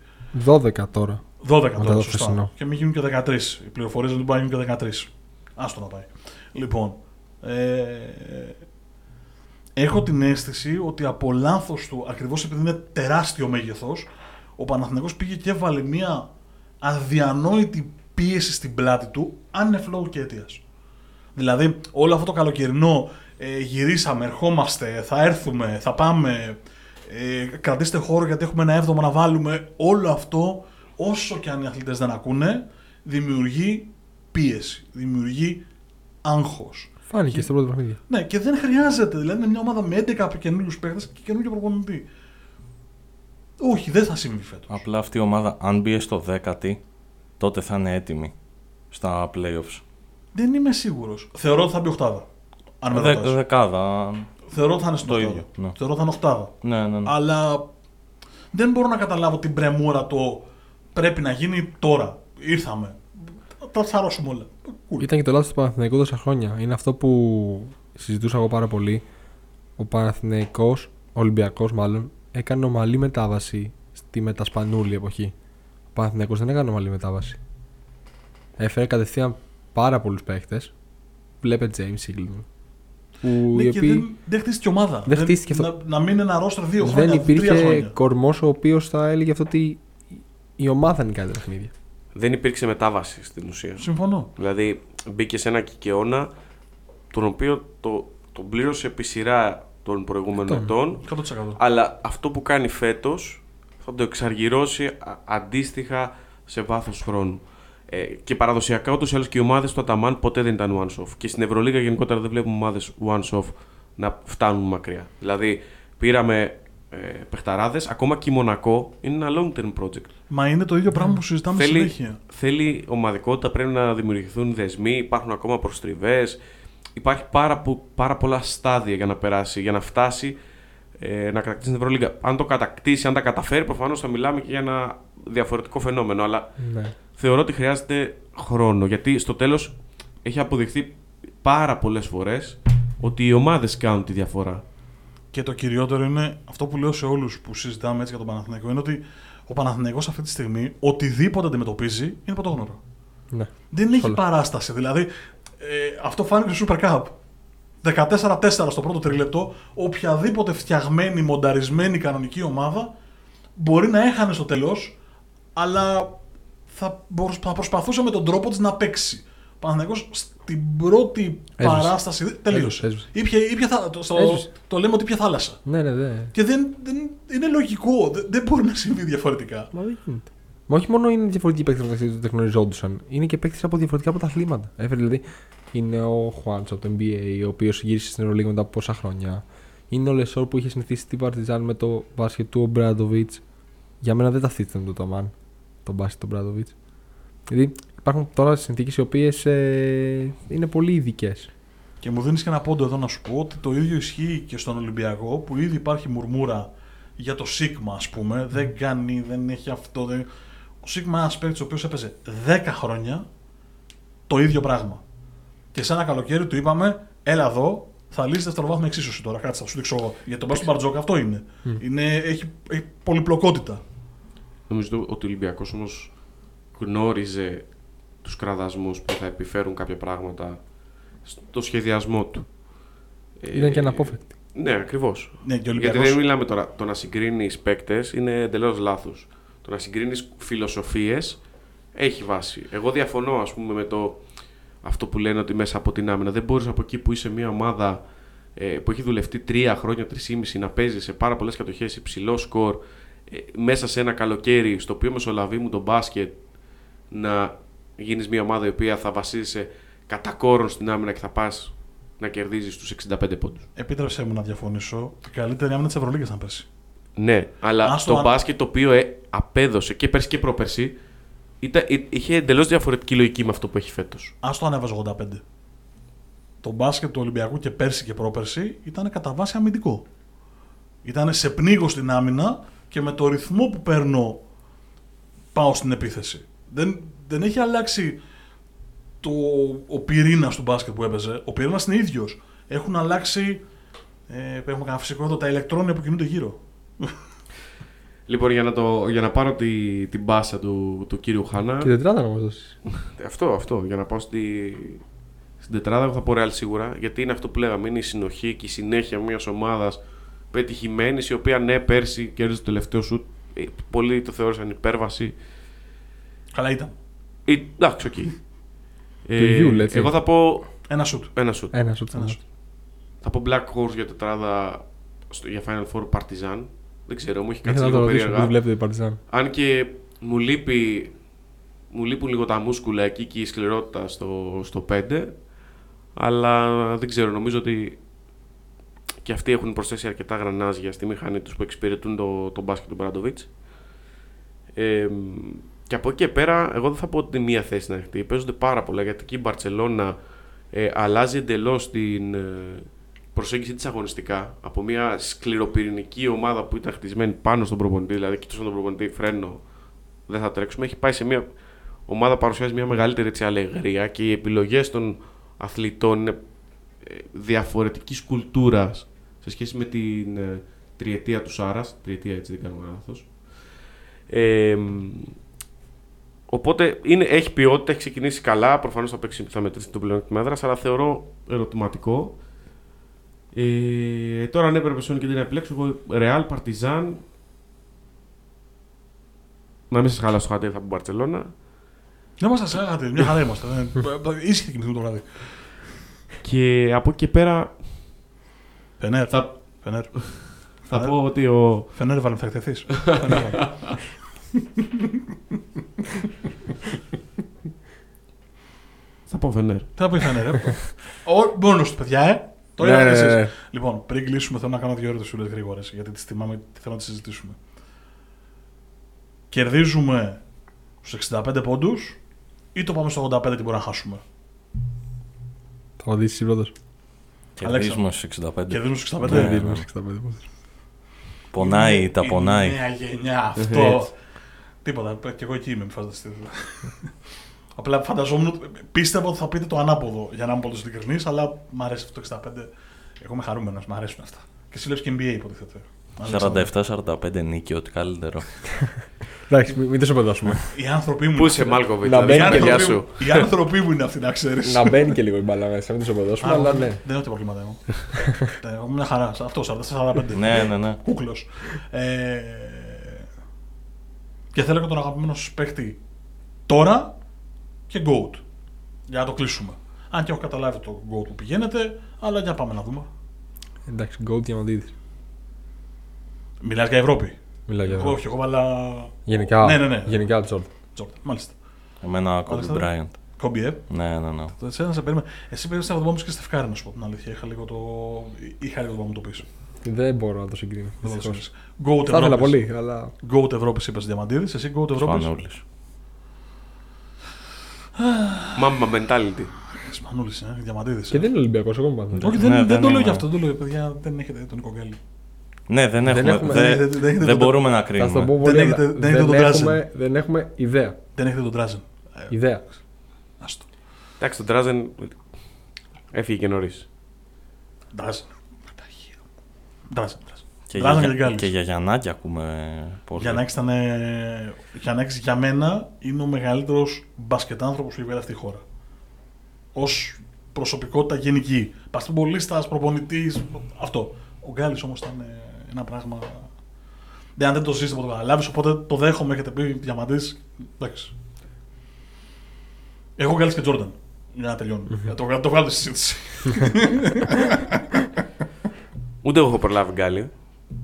12 τώρα. 12 τώρα, το σωστά. χθεσινό. Και μην γίνουν και 13. Οι πληροφορίες δεν μπορεί να γίνουν και 13. Άστο να πάει. Λοιπόν, ε, έχω την αίσθηση ότι από λάθος του, ακριβώς επειδή είναι τεράστιο μέγεθος, ο Παναθηναϊκός πήγε και έβαλε μια αδιανόητη πίεση στην πλάτη του, αν είναι flow και αιτίας. Δηλαδή, όλο αυτό το καλοκαιρινό ε, γυρίσαμε, ερχόμαστε, θα έρθουμε, θα πάμε, ε, κρατήστε χώρο γιατί έχουμε ένα έβδομο να βάλουμε. Όλο αυτό, όσο και αν οι αθλητές δεν ακούνε, δημιουργεί πίεση, δημιουργεί άγχος. Φάνηκε Και- στο πρώτο παιχνίδι. Ναι, και δεν χρειάζεται. Δηλαδή, είναι μια ομάδα με 11 καινούριους παίχτε και καινούριο προπονητή. Όχι, δεν θα συμβεί φέτος. Απλά αυτή η ομάδα, αν μπει στο δέκατη, τότε θα είναι έτοιμη στα playoffs. Δεν είμαι σίγουρος. Θεωρώ ότι θα μπει οχτάδα. Αν με Δε, ρωτάς. δεκάδα. Θεωρώ ότι θα είναι στην το οχτάδα. ίδιο, ναι. Θεωρώ ότι θα είναι οχτάδα. Ναι, ναι, ναι. Αλλά δεν μπορώ να καταλάβω την πρεμούρα το πρέπει να γίνει τώρα. Ήρθαμε. Τα θαρρώσουμε όλα. Cool. Ήταν και το λάθος του Παναθηναϊκού τόσα χρόνια. Είναι αυτό που συζητούσα εγώ πάρα πολύ. Ο Παναθηναϊκός, ο Ολυμπιακός μάλλον, έκανε ομαλή μετάβαση στη μετασπανούλη εποχή. Ο Παναθηναϊκός δεν έκανε ομαλή μετάβαση. Έφερε κατευθείαν πάρα πολλούς παίχτες. Βλέπε James Singleton. Που Ναι, οι και οποίοι δεν, δεν χτίστηκε ομάδα. Δεν χτίστηκε αυτό. Να, να μην είναι ένα ρόστρ δύο δεν χρόνια, τρία υπήρχε χρόνια. κορμός ο οποίος θα έλεγε αυτό ότι η ομάδα νικάει τα παιχνίδια. Δεν υπήρξε μετάβαση στην ουσία. Συμφωνώ. Δηλαδή μπήκε σε ένα κικαιώνα τον οποίο το, τον πλήρωσε επί σειρά των προηγούμενων Αυτό. ετών. 100%. Αλλά αυτό που κάνει φέτος θα το εξαργυρώσει α- αντίστοιχα σε βάθος χρόνου. Ε, και παραδοσιακά ούτως ή άλλως και οι ομάδες του Αταμάν ποτέ δεν ήταν one off. Και στην Ευρωλίγα γενικότερα δεν βλέπουμε ομάδες one off να φτάνουν μακριά. Δηλαδή πήραμε ε, παιχταράδες, ακόμα και η Μονακό είναι ένα long term project. Μα είναι το ίδιο πράγμα που συζητάμε Θέλει, συνέχεια. θέλει ομαδικότητα, πρέπει να δημιουργηθούν δεσμοί, υπάρχουν ακόμα προστριβές. Υπάρχει πάρα, πο- πάρα πολλά στάδια για να περάσει, για να φτάσει ε, να κατακτήσει την Ευρωλίγα. Αν το κατακτήσει, αν τα καταφέρει, προφανώς θα μιλάμε και για ένα διαφορετικό φαινόμενο. Αλλά Ναι. Θεωρώ ότι χρειάζεται χρόνο. Γιατί στο τέλος έχει αποδειχθεί πάρα πολλές φορές ότι οι ομάδες κάνουν τη διαφορά. Και το κυριότερο είναι αυτό που λέω σε όλους που συζητάμε έτσι για τον Παναθηναϊκό είναι ότι ο Παναθηναϊκός αυτή τη στιγμή οτιδήποτε αντιμετωπίζει είναι πρωτόγνωρο. ναι. Δεν έχει Όλα. παράσταση. Δηλαδή, Ε, αυτό φάνηκε στο Super Cup. 14-4 στο πρώτο τρίλεπτο. Οποιαδήποτε φτιαγμένη, μονταρισμένη κανονική ομάδα μπορεί να έχανε στο τέλος, αλλά θα, μπορ- θα προσπαθούσε με τον τρόπο της να παίξει. Ο Παναθηναϊκός στην πρώτη Έσβησε. παράσταση τελείωσε. Έσβησε. Ήπια, ήπια θα, το, στο- Έσβησε. το λέμε ότι ήπια θάλασσα. Ναι, ναι, ναι. Και δεν, δεν, είναι λογικό. Δεν, δεν μπορεί να συμβεί διαφορετικά. Μα δεν γίνεται. Μα όχι μόνο είναι διαφορετικοί παίκτες μεταξύ του, δεν γνωριζόντουσαν. Είναι και παίκτες από διαφορετικά πρωταθλήματα. Έφερε δηλαδή. Είναι ο Χουάντσο από το NBA, ο οποίος γύρισε στην Ευρωλίγα μετά από πόσα χρόνια. Είναι ο Λεσόρ που είχε συνηθίσει την Παρτιζάν με το μπάσκετ του ο Μπράντοβιτς. Για μένα δεν ταυτίζεται με το Ταμάν. Το μπάσκετ του Μπράντοβιτ. Δηλαδή υπάρχουν τώρα συνθήκες οι οποίες ε, είναι πολύ ειδικές. Και μου δίνεις και ένα πόντο εδώ να σου πω ότι το ίδιο ισχύει και στον Ολυμπιακό που ήδη υπάρχει μουρμούρα για το Σίγμα, ας πούμε. Δεν κάνει, δεν έχει αυτό. Δεν... Ο Σίγμα είναι ένας παίκτης ο οποίος έπαιζε 10 χρόνια το ίδιο πράγμα. Και σε ένα καλοκαίρι του είπαμε, έλα εδώ, θα λύσεις δευτεροβάθμια εξίσωση τώρα. Κάτσε, θα σου δείξω εγώ. Γιατί το μπάσκετ του Μπαρτζόκα αυτό είναι. είναι έχει, έχει πολυπλοκότητα. Νομίζω ότι ο Ολυμπιακός όμως γνώριζε τους κραδασμούς που θα επιφέρουν κάποια πράγματα στο σχεδιασμό του. Ήταν και Ε, αναπόφευκτη. Ναι, ακριβώς. Ναι, και ο Γιατί Ολυμπιακός... δεν μιλάμε τώρα. Το να συγκρίνεις παίκτες είναι εντελώς λάθος. Το να συγκρίνεις φιλοσοφίες έχει βάση. Εγώ διαφωνώ, ας πούμε, με το αυτό που λένε ότι μέσα από την άμυνα δεν μπορείς από εκεί που είσαι μια ομάδα ε, που έχει δουλευτεί τρία χρόνια, τρεις να παίζεις σε πάρα πολλές κατοχές, υψηλό σκορ, ε, μέσα σε ένα καλοκαίρι στο οποίο μεσολαβεί μου το μπάσκετ να γίνεις μια ομάδα η οποία θα βασίζεσαι κατά κόρον στην άμυνα και θα πας να κερδίζεις τους 65 πόντους. Επίτρεψέ μου να διαφωνήσω. Η καλύτερη άμυνα της Ευρωλίγα να πέσει. Ναι, αλλά Ας το το αν- μπάσκετ το οποίο ε, απέδωσε και πέρσι και πρόπερσι ήταν, εί- είχε εντελώς διαφορετική λογική με αυτό που έχει φέτος. Α το ανέβαζε 85. Το μπάσκετ του Ολυμπιακού και πέρσι και πρόπερσι ήταν κατά βάση αμυντικό. Ήταν σε πνίγω στην άμυνα και με το ρυθμό που παίρνω πάω στην επίθεση. Δεν, δεν έχει αλλάξει το, ο πυρήνας του μπάσκετ που έπαιζε. Ο πυρήνας είναι ίδιος. Έχουν αλλάξει. Ε, έχουμε κανένα φυσικό εδώ τα ηλεκτρόνια που κινούνται γύρω. Λοιπόν, για να, το, για να πάρω τη, την μπάσα του, του κύριου Χάνα. Και τετράδα να μας δώσεις. Αυτό, αυτό. Για να πάω στη, στην τετράδα, εγώ θα πω Real σίγουρα. Γιατί είναι αυτό που λέγαμε. Είναι η συνοχή και η συνέχεια μιας ομάδας πετυχημένης, η οποία ναι, πέρσι κέρδισε το τελευταίο σουτ. Ε, Πολλοί το θεώρησαν υπέρβαση. Καλά ήταν. Ε, Εντάξει, οκ. Γιούλ, έτσι. εγώ θα πω Ένα σουτ. ένα σουτ. Ένα σου Ένα σουτ. Θα πω Black Horse για τετράδα στο, για Final Four Partizan. Δεν ξέρω, μου έχει κάτσει Ήθελα να το λίγο ρωτήσω, περίεργα. δεν βλέπετε η Παρτιζάν. Αν και μου λείπει μου λείπουν λίγο τα μούσκουλα εκεί και η σκληρότητα στο, στο 5 αλλά δεν ξέρω, νομίζω ότι και αυτοί έχουν προσθέσει αρκετά γρανάζια στη μηχανή τους που εξυπηρετούν το, το μπάσκετ του Μπραντοβίτς. Ε, και από εκεί και πέρα, εγώ δεν θα πω ότι είναι μία θέση να ανοιχτή. Παίζονται πάρα πολλά γιατί εκεί η Μπαρσελόνα ε, αλλάζει εντελώς την ε, προσέγγιση της αγωνιστικά από μια σκληροπυρηνική ομάδα που ήταν χτισμένη πάνω στον προπονητή, δηλαδή κοιτούσε τον προπονητή, φρένο, δεν θα τρέξουμε. Έχει πάει σε μια ομάδα που παρουσιάζει μια μεγαλύτερη έτσι, αλεγρία και οι επιλογές των αθλητών είναι ε, διαφορετικής κουλτούρας σε σχέση με την ε, τριετία του Σάρας. Τριετία έτσι δεν κάνουμε λάθος. Ε, οπότε είναι, έχει ποιότητα, έχει ξεκινήσει καλά. Προφανώς θα, παίξει, θα μετρήσει το πλεονέκτημα έδρας, αλλά θεωρώ ερωτηματικό. Ε, τώρα αν έπρεπε σε και να επιλέξω, εγώ Real, Partizan. Να μην σας χαλάσω το χατήρι, θα πω Μπαρσελόνα. Δεν μας σας έγατε, μια χαρά είμαστε. Ε, Ήσυχη κοιμηθούμε το βράδυ. Και από εκεί και πέρα Φενέρ. θα, Φενέρ. θα Φενέρ. πω ότι ο. Φενέρ βάλε, θα εκτεθείς. Φενέρ βάλε. Θα πω Φενέρ. Τι θα πει Φενέρ, ε. Μόνο του, παιδιά, ε. Το Ναι, είδατε ναι, εσείς. ναι, ναι. Λοιπόν, πριν κλείσουμε, θέλω να κάνω δύο ερωτήσει γρήγορες γιατί τις θυμάμαι τις θέλω να τις συζητήσουμε. Κερδίζουμε στους 65 πόντους ή το πάμε στο 85 και μπορούμε να χάσουμε; Θα απαντήσεις πρώτος. Κερδίζουμε στου 65. Κερδίζουμε στου 65. Ναι, Δεν ναι. δίνουμε 65 πόντους. Πονάει, τα Η πονάει. νέα γενιά, αυτό. Έτσι. Τίποτα, και εγώ εκεί είμαι, μη φανταστείτε. Απλά φανταζόμουν, πίστευα ότι θα πείτε το ανάποδο για να είμαι πολύ ειλικρινής, αλλά μου αρέσει αυτό το 65. Εγώ είμαι χαρούμενος, μου αρέσουν αυτά. Και εσύ λες και NBA υποτίθεται. 47-45 νίκη, ό,τι καλύτερο. Εντάξει, μην, μην το σοπεδώσουμε. Οι άνθρωποι μου. Πού είσαι, Μάλκοβιτς, Να να μπαίνει δεις Οι τα παιδιά άνθρωποι σου. μου- Οι άνθρωποι μου είναι αυτοί, να ξέρεις. να μπαίνει και λίγο η μπάλα μέσα, μην το σοπεδώσουμε, αλλά ναι. Δεν έχω τίποτα προβλήματα εγώ. Ε, Εγώ μια χαρά. Αυτό, 44-45. ναι, ναι, ναι. Κούκλος. Ε, και θέλω και τον αγαπημένο σου παίχτη τώρα και GOAT. Για να το κλείσουμε. Αν και έχω καταλάβει το GOAT που πηγαίνετε, αλλά για πάμε να δούμε. Εντάξει, Gold Διαμαντίδης. Μιλάς για Ευρώπη. Μιλάω για Εγώ, όχι, εγώ βάλα. Γενικά, Ναι, ναι, ναι. γενικά Jordan. Jordan. Μάλιστα. Εμένα Kobe Αλέξανδρε. Bryant. Κόμπι, ε; Ναι, ναι, ναι. Το εσένα σε περίμενα. Εσύ περίμενε να το πάμε και στεφκάρι, να σου πω την αλήθεια. Είχα λίγο το. Είχα λίγο το να μου το πει. Δεν μπορώ να το συγκρίνω. δυστυχώς. Goat Θα ήθελα Ευρώπης. πολύ, αλλά Goat Ευρώπης είπες Διαμαντίδης. Εσύ Goat Ευρώπης; Σπανούλης. Μάμα mentality. Σπανούλης, ε. Διαμαντίδης. και δεν είναι Ολυμπιακός εγώ μου πάθω. Όχι, δεν, Ναι, δεν, δεν το λέω είμαι. για αυτό. Δεν το λέω, παιδιά. Δεν έχετε τον Νίκο Γκέλη. Ναι, δεν Δεν έχουμε. έχουμε- δεν- δεν- δεν έχετε Δεν το- μπορούμε να Θα σου το κρίνουμε. πω Δεν πολύ έχετε- απλά. δεν έχετε τον έχουμε, δεν έχουμε ιδέα. Δεν έχετε τον Τράζεν. Ε, Ιδέα. άστο. Εντάξει, τον Τράζεν έφυγε και νωρίς. Τράζεν. Τράζεν. Και, Τράζεν για, και Γκάλης. και για Γιαννάκη ακούμε πολύ. Γιαννάκης ήταν. ε, Γιαννάκης για μένα είναι ο μεγαλύτερος μπασκετάνθρωπος που υπήρχε αυτή η χώρα. Ω προσωπικότητα γενική. Παστιμπολίστα, προπονητής. Αυτό. Ο Γκάλης όμως ήταν ε, ένα πράγμα. Δεν, αν δεν το ζήσει, δεν το καταλάβεις. Οπότε το δέχομαι. Έχετε πει διαμαντή. Εντάξει. Εγώ Γκάλη και Τζόρνταν. Για να τελειώνουμε. Για το, το βγάλω στη συζήτηση. Ούτε εγώ έχω προλάβει γκάλι.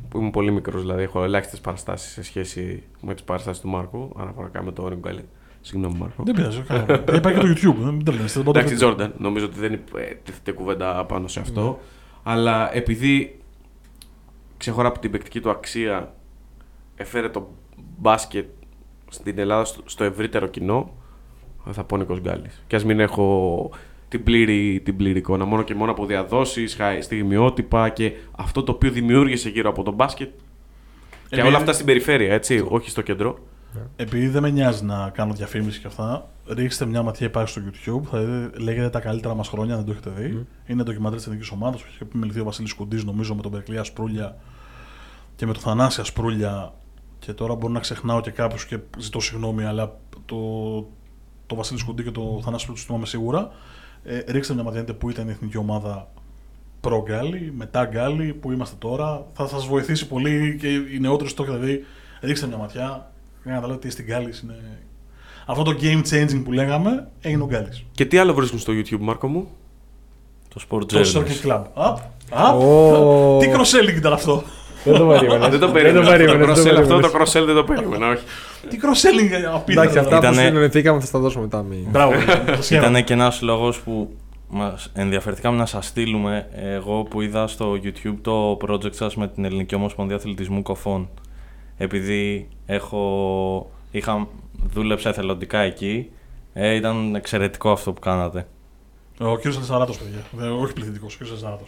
Που είμαι πολύ μικρός, δηλαδή έχω ελάχιστες παραστάσεις σε σχέση με τις παραστάσεις του Μάρκου. Αναφορικά με το όριμο γκάλι. Συγγνώμη, Μάρκο. δεν πειράζει. καλά. Υπάρχει και το YouTube. Δεν το λένε. δεν μπορείτε- Εντάξει, Τζόρνταν. Νομίζω ότι δεν ε, τίθεται κουβέντα πάνω σε αυτό. Αλλά επειδή ξεχωρά από την παικτική του αξία, έφερε το μπάσκετ στην Ελλάδα στο, στο ευρύτερο κοινό, θα πω Νίκος Γκάλης. Και ας μην έχω την πλήρη, την πλήρη εικόνα, μόνο και μόνο από διαδόσεις, χα- στιγμιότυπα και αυτό το οποίο δημιούργησε γύρω από το μπάσκετ και Επειδή- όλα αυτά στην περιφέρεια, έτσι, όχι στο κέντρο. Επειδή δεν με νοιάζει να κάνω διαφήμιση και αυτά, ρίξτε μια ματιά υπάρχει στο YouTube. Θα δείτε, λέγεται τα καλύτερα μας χρόνια, δεν το έχετε δει. Είναι ντοκιμαντέρ της εθνικής ομάδας που έχει επιμεληθεί ο Βασίλης Κουντής, νομίζω, με τον Περκλία Σπρούλια και με τον Θανάσια Σπρούλια. Και τώρα μπορεί να ξεχνάω και κάποιους και ζητώ συγγνώμη, αλλά το, το Βασίλης Κουντή και το Θανάσια Σπρούλια τους θυμάμαι σίγουρα. Ε, ρίξτε μια ματιά δείτε που ήταν η εθνική ομάδα προ Γκάλι, μετά Γκάλι, που είμαστε τώρα. Θα σας βοηθήσει πολύ και οι νεότεροι το έχετε δει. Ρίξτε μια ματιά για να καταλάβετε τι στην Γκάλης είναι. Αυτό το game changing που λέγαμε έγινε ο Γκάλης. Και τι άλλο βρίσκουν στο YouTube, Μάρκο μου; Το Sport Το Journeys. Circle Club. Απ, απ, Ω. Τι cross-selling ήταν αυτό; Δεν το περίμενα. δεν το περίμενα. περίμενες, Το δεν το cross-sell αυτό περίμενες. το cross-sell δεν το περίμενα, όχι. Τι cross-selling απίθανο. Εντάξει, αυτά που Ήτανε- συνεννοηθήκαμε θα στα δώσουμε μετά. Μη... Μπράβο. το σχέδιο. Ήταν και ένας λόγος που μας ενδιαφερθήκαμε να σας στείλουμε εγώ που είδα στο YouTube το project σας με την Ελληνική Ομοσπονδία Αθλητισμού Κοφών επειδή έχω, είχα, δούλεψα εθελοντικά εκεί ε, ήταν εξαιρετικό αυτό που κάνατε Ο κύριος Αλσαράτο, παιδιά. Δεν- Όχι πληθυντικός, ο κύριος Αλσαράτο.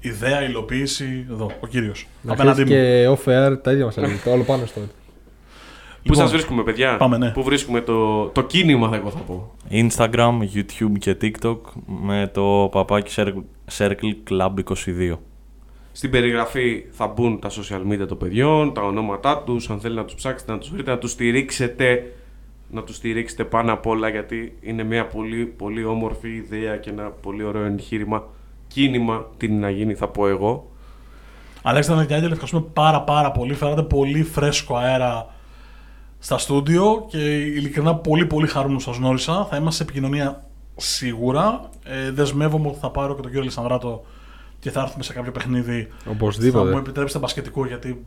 Ιδέα, υλοποίηση, εδώ, ο κύριος. Να Απέναντί ξέρεις μου. και off-air τα ίδια μας έλεγε. Το άλλο πάνω στο. Πού Λοιπόν, σας βρίσκουμε, παιδιά; πάμε, ναι. Πού βρίσκουμε το, το κίνημα, θα εγώ θα πω. Instagram, YouTube και TikTok με το παπάκι Circle- Circle Club 22 Στην περιγραφή θα μπουν τα social media των παιδιών, τα ονόματά τους, αν θέλετε να τους ψάξετε, να τους βρείτε, να τους στηρίξετε, να τους στηρίξετε πάνω απ' όλα γιατί είναι μια πολύ, πολύ όμορφη ιδέα και ένα πολύ ωραίο εγχείρημα. Κίνημα, τι είναι να γίνει θα πω εγώ. Αλέξανδρε και Άγγελε, ευχαριστούμε πάρα πάρα πολύ. Φέρατε πολύ φρέσκο αέρα στα στούντιο και ειλικρινά πολύ πολύ χαρούμενο σας γνώρισα. Θα είμαστε σε επικοινωνία σίγουρα. Ε, δεσμεύομαι ότι θα πάρω και τον κύριο Λισανδράτο και θα έρθουμε σε κάποιο παιχνίδι. Θα μου Οπωσδήποτε. επιτρέψετε μπασκετικό γιατί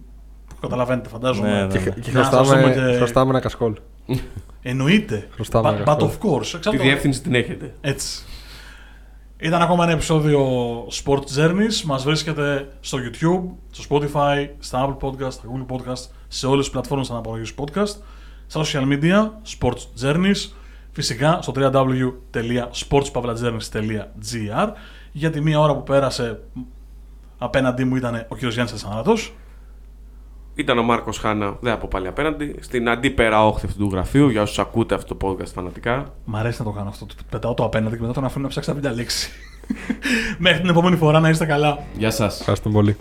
καταλαβαίνετε φαντάζομαι. Ναι, ναι, Και, ναι. και Να σας δούμε χρωστάμε, και- χρωστάμε ένα κασκόλ. Εννοείται. Χρωστάμε But, ένα but καθόλου. of course. Τη Εξάρτητα- διεύθυνση την έχετε. Έτσι. Ήταν ακόμα ένα επεισόδιο Sport Journeys. Μας βρίσκεται στο YouTube, στο Spotify, στα Apple Podcast, στα Google Podcast, σε όλες τις πλατφόρμες αναπαραγωγής podcast, στα social media, Sports Journeys, φυσικά στο www.sportspavlajourneys.gr για τη μία ώρα που πέρασε απέναντί μου ήταν ο κ. Γιάννης Αλσανάτος. Ήταν ο Μάρκος Χάνα, δεν θα πω πάλι απέναντι, στην αντίπερα όχθη αυτού του γραφείου, για όσους ακούτε αυτό το podcast φανατικά. Μ' αρέσει να το κάνω αυτό. Πετάω το απέναντι και μετά τον αφήνω να ψάξει τα βίλια λέξη. Μέχρι την επόμενη φορά να είστε καλά. Γεια σας. Ευχαριστούμε πολύ.